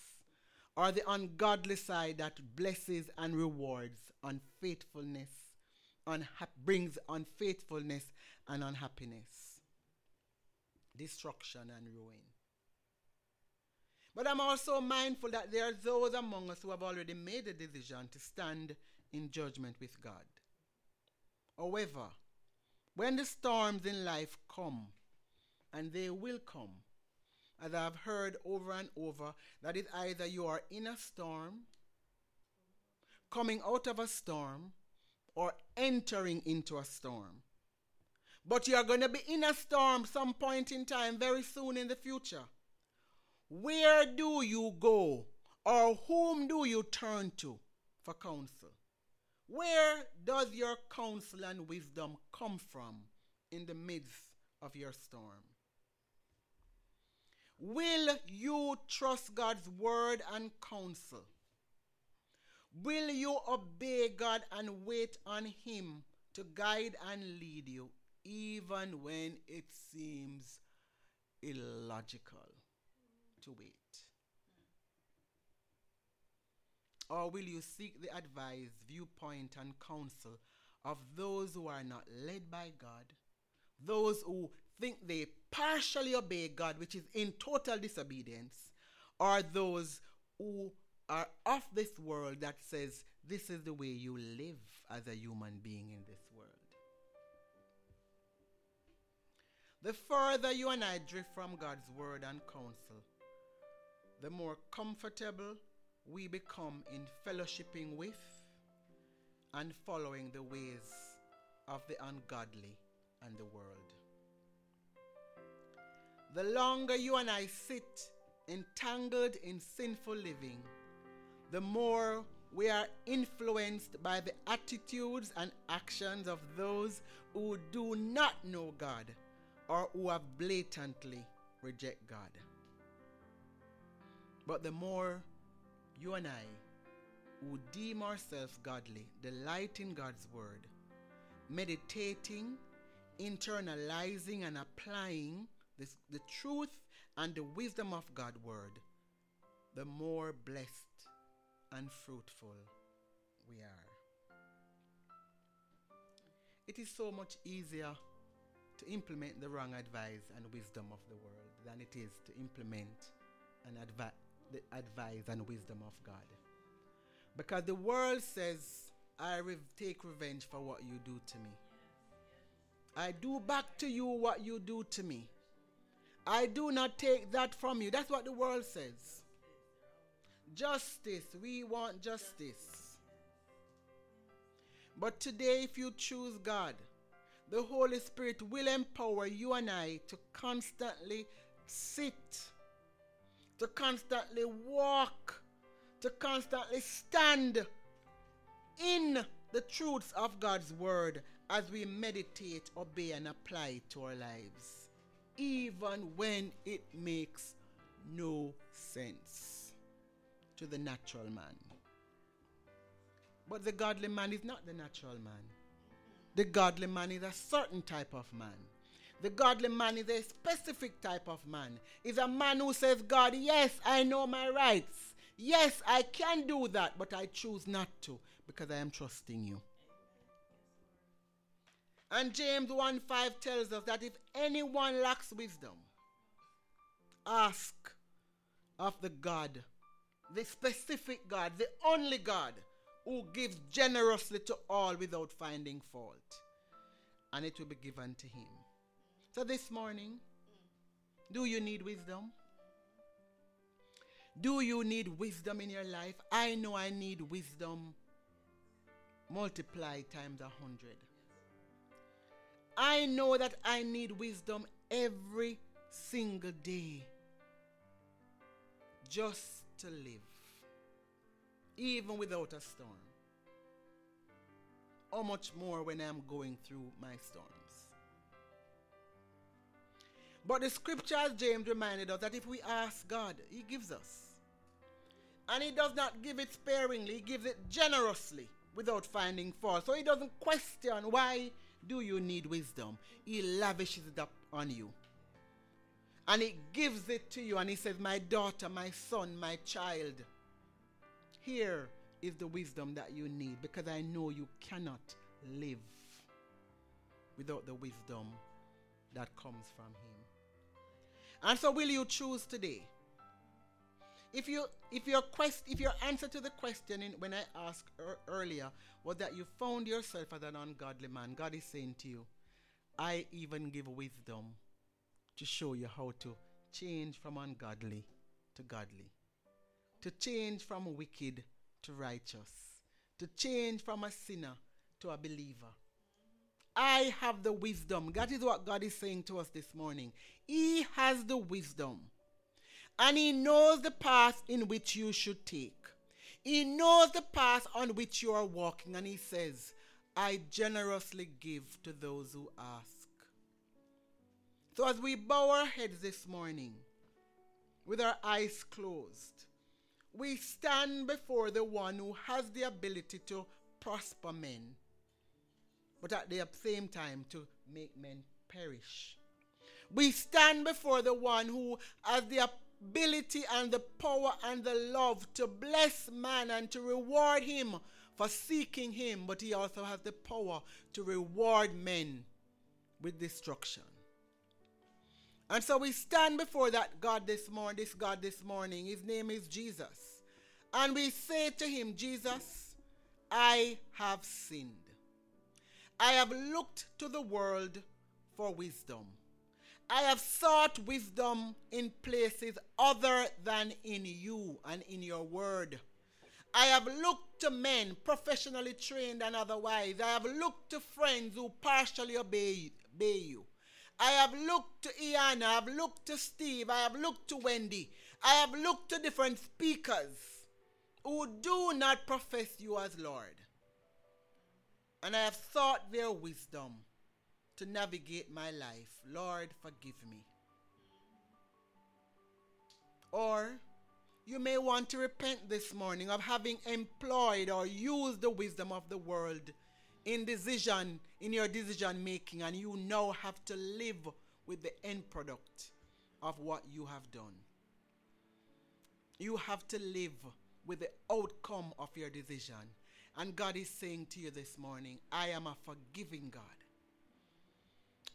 [SPEAKER 2] or the ungodly side that blesses and rewards unfaithfulness, unha- brings unfaithfulness and unhappiness, destruction and ruin. But I'm also mindful that there are those among us who have already made a decision to stand in judgment with God. However, when the storms in life come, and they will come, as I've heard over and over, that is either you are in a storm, coming out of a storm, or entering into a storm. But you are going to be in a storm some point in time, very soon in the future. Where do you go or whom do you turn to for counsel? Where does your counsel and wisdom come from in the midst of your storm? Will you trust God's word and counsel? Will you obey God and wait on Him to guide and lead you, even when it seems illogical? to wait? Or will you seek the advice, viewpoint, and counsel of those who are not led by God, those who think they partially obey God, which is in total disobedience, or those who are of this world that says this is the way you live as a human being in this world? The further you and I drift from God's word and counsel, the more comfortable we become in fellowshipping with and following the ways of the ungodly and the world. The longer you and I sit entangled in sinful living, the more we are influenced by the attitudes and actions of those who do not know God or who have blatantly reject God. But the more you and I, who deem ourselves godly, delight in God's word, meditating, internalizing, and applying this, the truth and the wisdom of God's word, the more blessed and fruitful we are. It is so much easier to implement the wrong advice and wisdom of the world than it is to implement and advise the advice and wisdom of God. Because the world says, I re- take revenge for what you do to me. I do back to you what you do to me. I do not take that from you. That's what the world says. Justice. We want justice. But today, if you choose God, the Holy Spirit will empower you and I to constantly sit to constantly walk, to constantly stand in the truths of God's word as we meditate, obey, and apply it to our lives, even when it makes no sense to the natural man. But the godly man is not the natural man. The godly man is a certain type of man. The godly man is a specific type of man. Is a man who says, God, yes, I know my rights. Yes, I can do that, but I choose not to because I am trusting you. And James 1 5 tells us that if anyone lacks wisdom, ask of the God, the specific God, the only God who gives generously to all without finding fault, and it will be given to him. So this morning, do you need wisdom? Do you need wisdom in your life? I know I need wisdom multiplied times a hundred. I know that I need wisdom every single day just to live, even without a storm. How much more when I'm going through my storms? But the scriptures, James reminded us, that if we ask God, He gives us. And He does not give it sparingly, He gives it generously without finding fault. So He doesn't question why do you need wisdom. He lavishes it up on you. And He gives it to you, and He says, My daughter, my son, my child, here is the wisdom that you need because I know you cannot live without the wisdom that comes from Him. And so, will you choose today? If you if your quest if your answer to the question in, when I asked er, earlier was that you found yourself as an ungodly man, God is saying to you, I even give wisdom to show you how to change from ungodly to godly, to change from wicked to righteous, to change from a sinner to a believer. I have the wisdom. That is what God is saying to us this morning. He has the wisdom. And He knows the path in which you should take. He knows the path on which you are walking. And He says, I generously give to those who ask. So as we bow our heads this morning, with our eyes closed, we stand before the one who has the ability to prosper men but at the same time to make men perish. We stand before the one who has the ability and the power and the love to bless man and to reward him for seeking him, but he also has the power to reward men with destruction. And so we stand before that God this morning, this God this morning. His name is Jesus. And we say to him, Jesus, I have sinned. I have looked to the world for wisdom. I have sought wisdom in places other than in you and in your word. I have looked to men, professionally trained and otherwise. I have looked to friends who partially obey, obey you. I have looked to Iyanla. I have looked to Steve. I have looked to Wendy. I have looked to different speakers who do not profess you as Lord and I have sought their wisdom to navigate my life. Lord, forgive me. Or you may want to repent this morning of having employed or used the wisdom of the world in decision in your decision making and you now have to live with the end product of what you have done. You have to live with the outcome of your decision. And God is saying to you this morning, I am a forgiving God.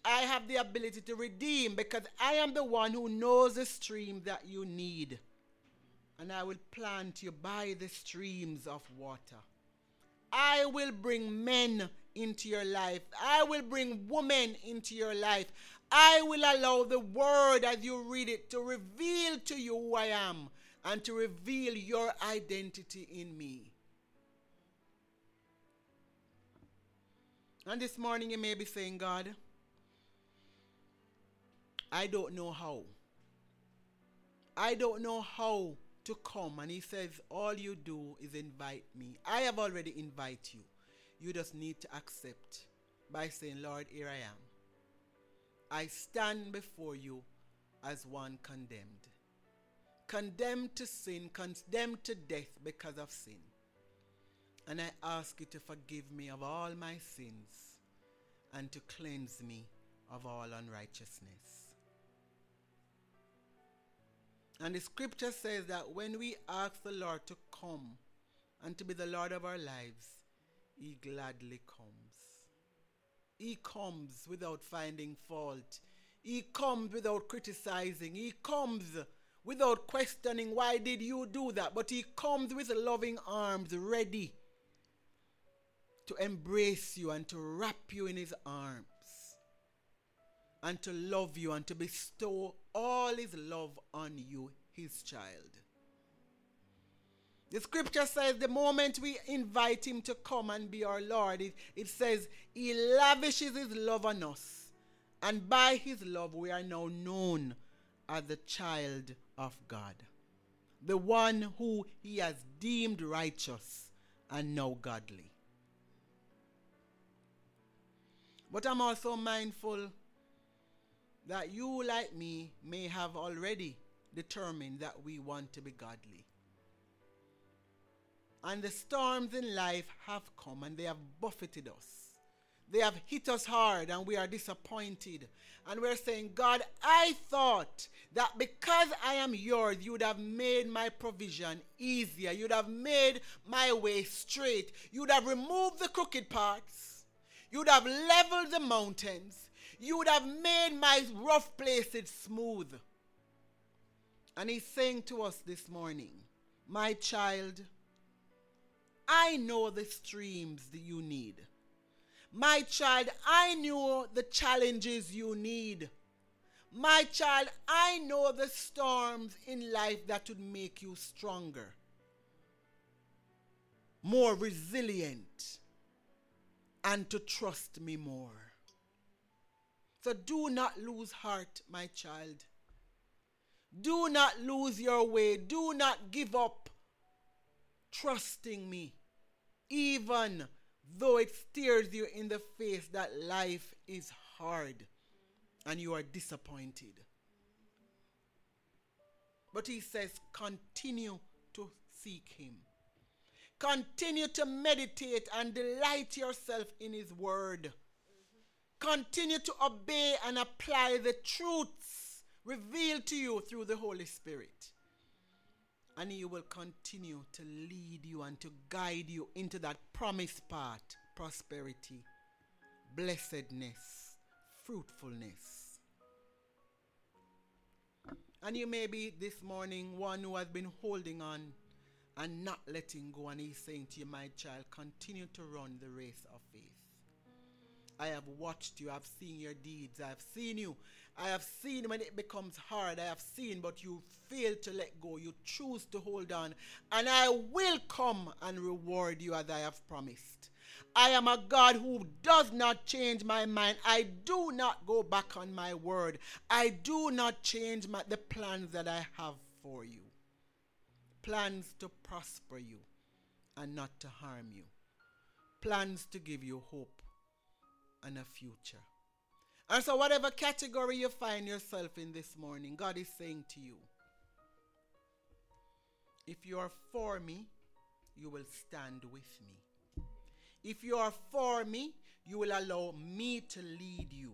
[SPEAKER 2] I have the ability to redeem because I am the one who knows the stream that you need. And I will plant you by the streams of water. I will bring men into your life. I will bring women into your life. I will allow the word as you read it to reveal to you who I am and to reveal your identity in me. And this morning you may be saying, God, I don't know how. I don't know how to come. And he says, All you do is invite me. I have already invited you. You just need to accept by saying, Lord, here I am. I stand before you as one condemned. Condemned to sin, condemned to death because of sin. And I ask you to forgive me of all my sins and to cleanse me of all unrighteousness. And the scripture says that when we ask the Lord to come and to be the Lord of our lives, He gladly comes. He comes without finding fault. He comes without criticizing. He comes without questioning why did you do that. But he comes with loving arms ready to embrace you and to wrap you in his arms and to love you and to bestow all his love on you, his child. The scripture says the moment we invite him to come and be our Lord, it, it says he lavishes his love on us. And by his love, we are now known as the child of God, the one who he has deemed righteous and now godly. But I'm also mindful that you, like me, may have already determined that we want to be godly. And the storms in life have come and they have buffeted us. They have hit us hard and we are disappointed. And we're saying, God, I thought that because I am yours, you would have made my provision easier. You'd have made my way straight. You'd have removed the crooked parts. You'd have leveled the mountains. You would have made my rough places smooth. And he's saying to us this morning, My child, I know the streams that you need. My child, I know the challenges you need. My child, I know the storms in life that would make you stronger, more resilient, and to trust me more. So do not lose heart, my child. Do not lose your way. Do not give up trusting me, even though it stares you in the face that life is hard and you are disappointed. But he says, continue to seek him. Continue to meditate and delight yourself in his word. Continue to obey and apply the truths revealed to you through the Holy Spirit. And He will continue to lead you and to guide you into that promised path prosperity, blessedness, fruitfulness. And you may be this morning one who has been holding on and not letting go. And He's saying to you, my child, continue to run the race of faith. I have watched you. I've seen your deeds. I have seen you. I have seen when it becomes hard. I have seen, but you fail to let go. You choose to hold on. And I will come and reward you as I have promised. I am a God who does not change my mind. I do not go back on my word. I do not change my, the plans that I have for you. Plans to prosper you and not to harm you. Plans to give you hope and a future. And so, whatever category you find yourself in this morning, God is saying to you, if you are for me, you will stand with me. If you are for me, you will allow me to lead you.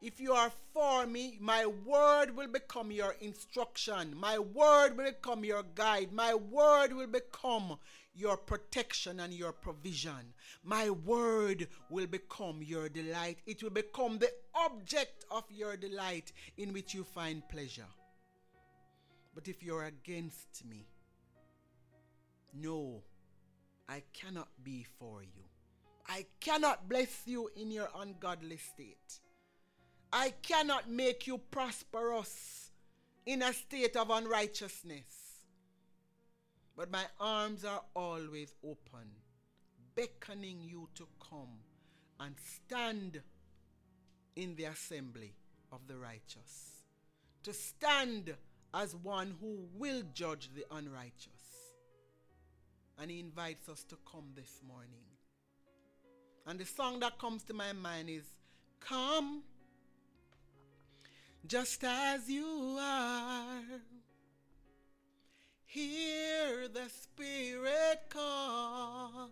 [SPEAKER 2] If you are for me, my word will become your instruction. My word will become your guide. My word will become your protection and your provision. My word will become your delight. It will become the object of your delight in which you find pleasure. But if you're against me, no, I cannot be for you. I cannot bless you in your ungodly state. I cannot make you prosperous in a state of unrighteousness. But my arms are always open, beckoning you to come and stand in the assembly of the righteous. To stand as one who will judge the unrighteous. And he invites us to come this morning. And the song that comes to my mind is Come just as you are Hear the Spirit calls.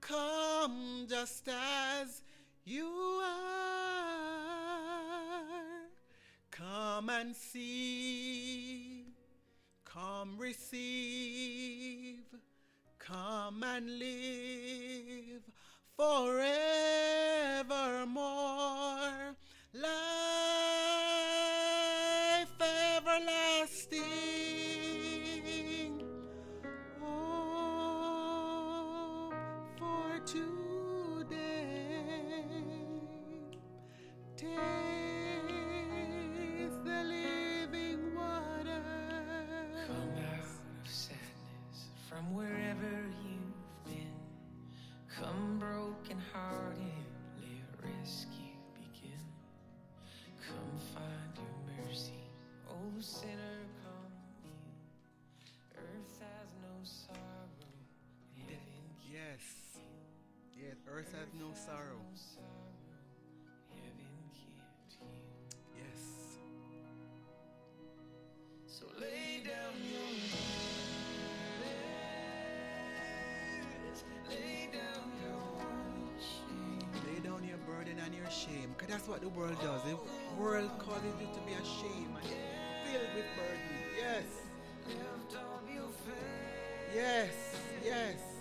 [SPEAKER 2] Come just as you are. Come and see. Come receive. Come and live. forevermore. Life
[SPEAKER 4] earth has no sorrow. heaven can't heal.
[SPEAKER 2] Yes.
[SPEAKER 4] So lay down your burdens, lay down your shame.
[SPEAKER 2] Lay down your burden and your shame. Because that's what the world does. The world causes you to be ashamed and filled with burden. Yes.
[SPEAKER 4] Lift up your face.
[SPEAKER 2] Yes. Yes. Yes.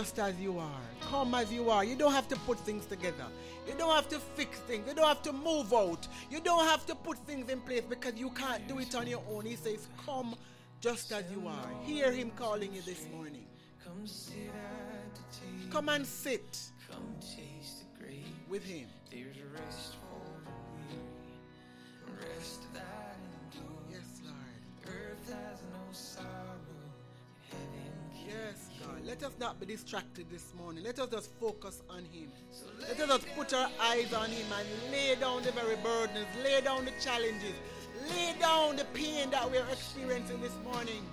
[SPEAKER 2] Just as you are. Come as you are. You don't have to put things together. You don't have to fix things. You don't have to move out. You don't have to put things in place because you can't do it on your own. He says, Come just as you are. Hear Him calling you this morning.
[SPEAKER 4] come sit at the table.
[SPEAKER 2] Come and sit
[SPEAKER 4] Come taste the grace.
[SPEAKER 2] with Him. Let us not be distracted this morning. Let us just focus on Him. Let us just put our eyes on Him and lay down the very burdens, lay down the challenges, lay down the pain that we're experiencing this morning.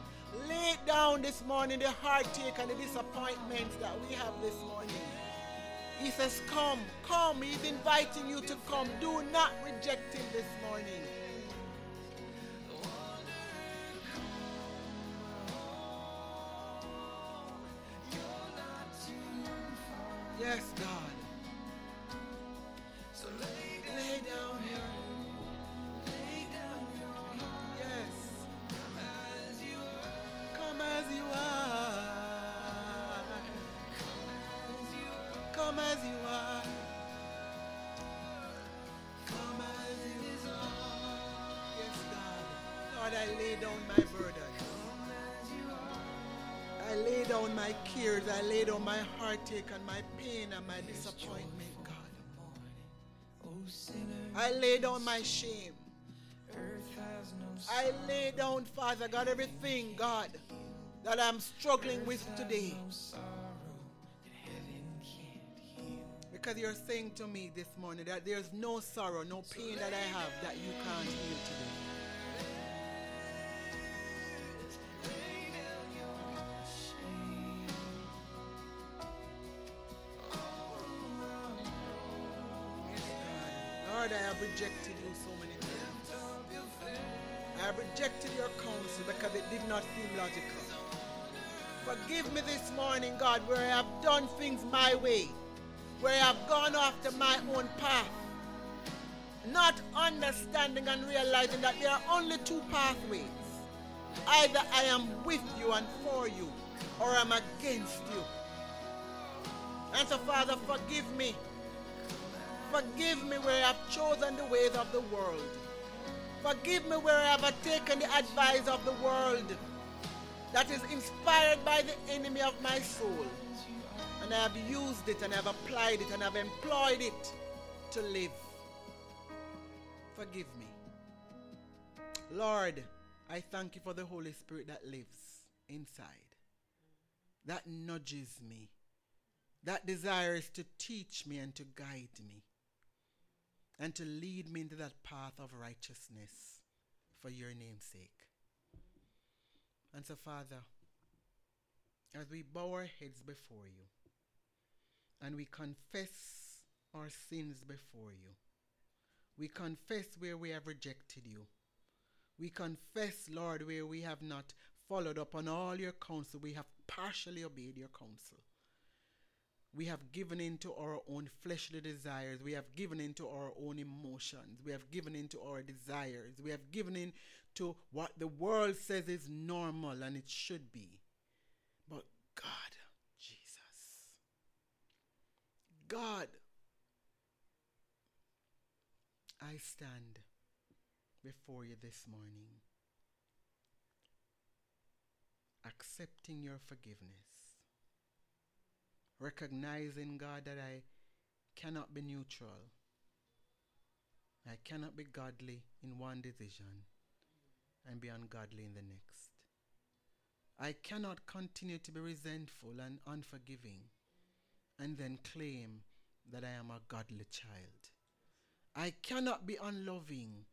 [SPEAKER 2] Lay down this morning the heartache and the disappointments that we have this morning. He says, Come, come. He's inviting you to come. Do not reject Him this morning. Heartache and my pain and my disappointment, God.
[SPEAKER 4] oh
[SPEAKER 2] I lay down my shame.
[SPEAKER 4] earth has no
[SPEAKER 2] I lay down, Father God, everything, God, that I'm struggling with today.
[SPEAKER 4] sorrow that heaven can't heal.
[SPEAKER 2] Because you're saying to me this morning that there's no sorrow, no pain that I have that you can't heal today. Done things my way, where I have gone after my own path, not understanding and realizing that there are only two pathways. Either I am with you and for you, or I'm against you. And so, Father, forgive me. Forgive me where I have chosen the ways of the world. Forgive me where I have taken the advice of the world that is inspired by the enemy of my soul. And I have used it and I have applied it and I have employed it to live. Forgive me. Lord, I thank you for the Holy Spirit that lives inside, that nudges me, that desires to teach me and to guide me, and to lead me into that path of righteousness for your name's sake. And so, Father, as we bow our heads before you and we confess our sins before you, we confess where we have rejected you. We confess, Lord, where we have not followed up on all your counsel. We have partially obeyed your counsel. We have given in to our own fleshly desires. We have given in to our own emotions. We have given in to our desires. We have given in to what the world says is normal and it should be. But God, Jesus, God, I stand before you this morning, accepting your forgiveness, recognizing, God, that I cannot be neutral. I cannot be godly in one decision and be ungodly in the next. I cannot continue to be resentful and unforgiving and then claim that I am a godly child. I cannot be unloving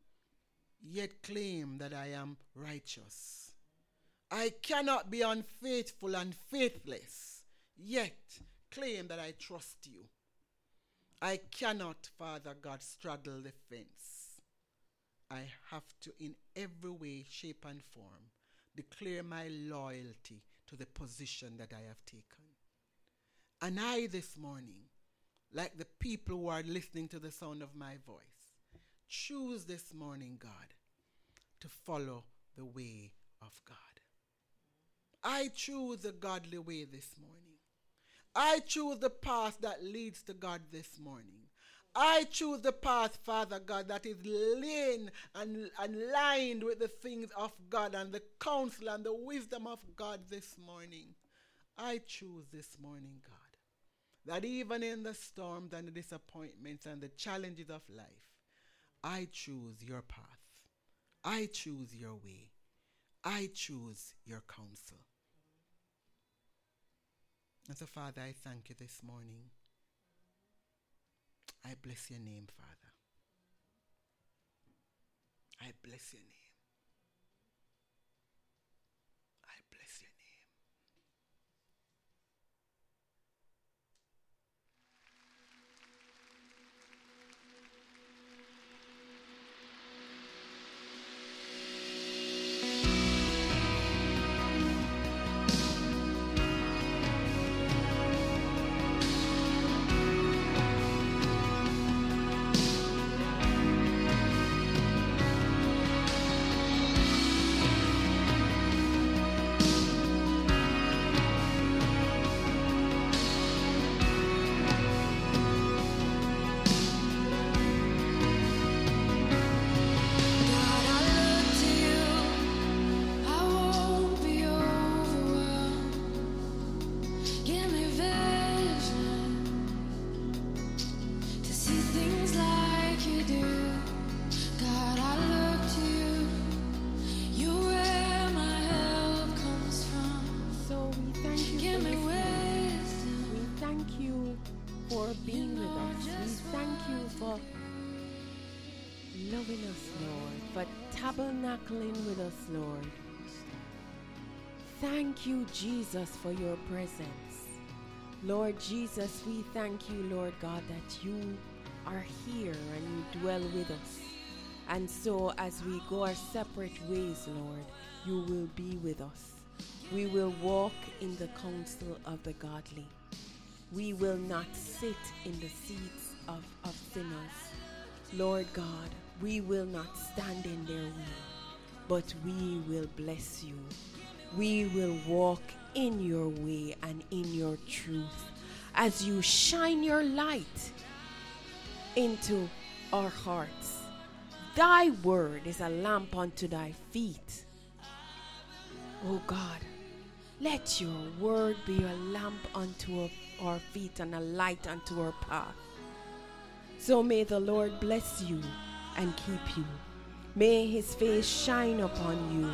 [SPEAKER 2] yet claim that I am righteous. I cannot be unfaithful and faithless yet claim that I trust you. I cannot, Father God, straddle the fence. I have to, in every way, shape, and form, declare my loyalty to the position that I have taken. And I, this morning, like the people who are listening to the sound of my voice, choose this morning, God, to follow the way of God. I choose the godly way this morning. I choose the path that leads to God this morning. I choose the path, Father God, that is lean and, and lined with the things of God and the counsel and the wisdom of God this morning. I choose this morning, God, that even in the storms and the disappointments and the challenges of life, I choose your path. I choose your way. I choose your counsel. And so, Father, I thank you this morning. I bless your name, Father. I bless your name.
[SPEAKER 1] Tabernacling with us, Lord. Thank you, Jesus, for your presence. Lord Jesus, we thank you, Lord God, that you are here and you dwell with us. And so, as we go our separate ways, Lord, you will be with us. We will walk in the counsel of the godly. We will not sit in the seats of, of sinners. Lord God, we will not stand in their way, but we will bless you. We will walk in your way and in your truth as you shine your light into our hearts. Thy word is a lamp unto thy feet. Oh God, let your word be a lamp unto our- our feet and a light unto our path. So may the Lord bless you and keep you. May his face shine upon you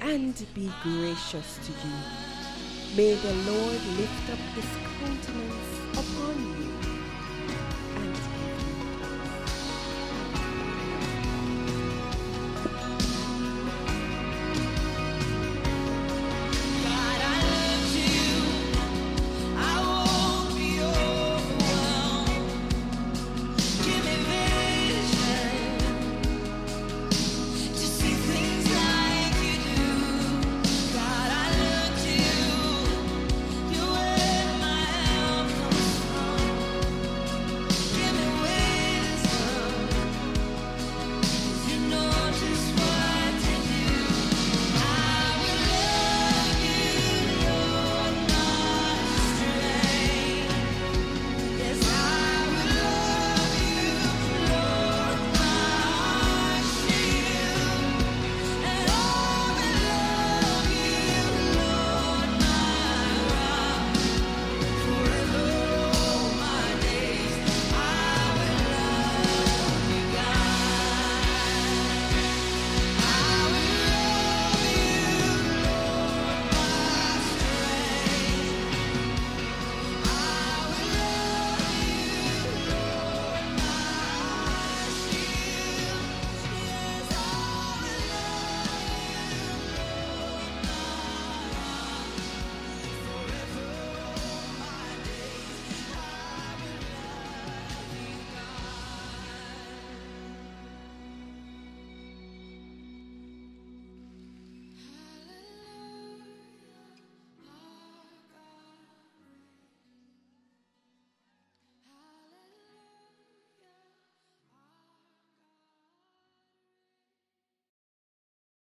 [SPEAKER 1] and be gracious to you. May the Lord lift up his countenance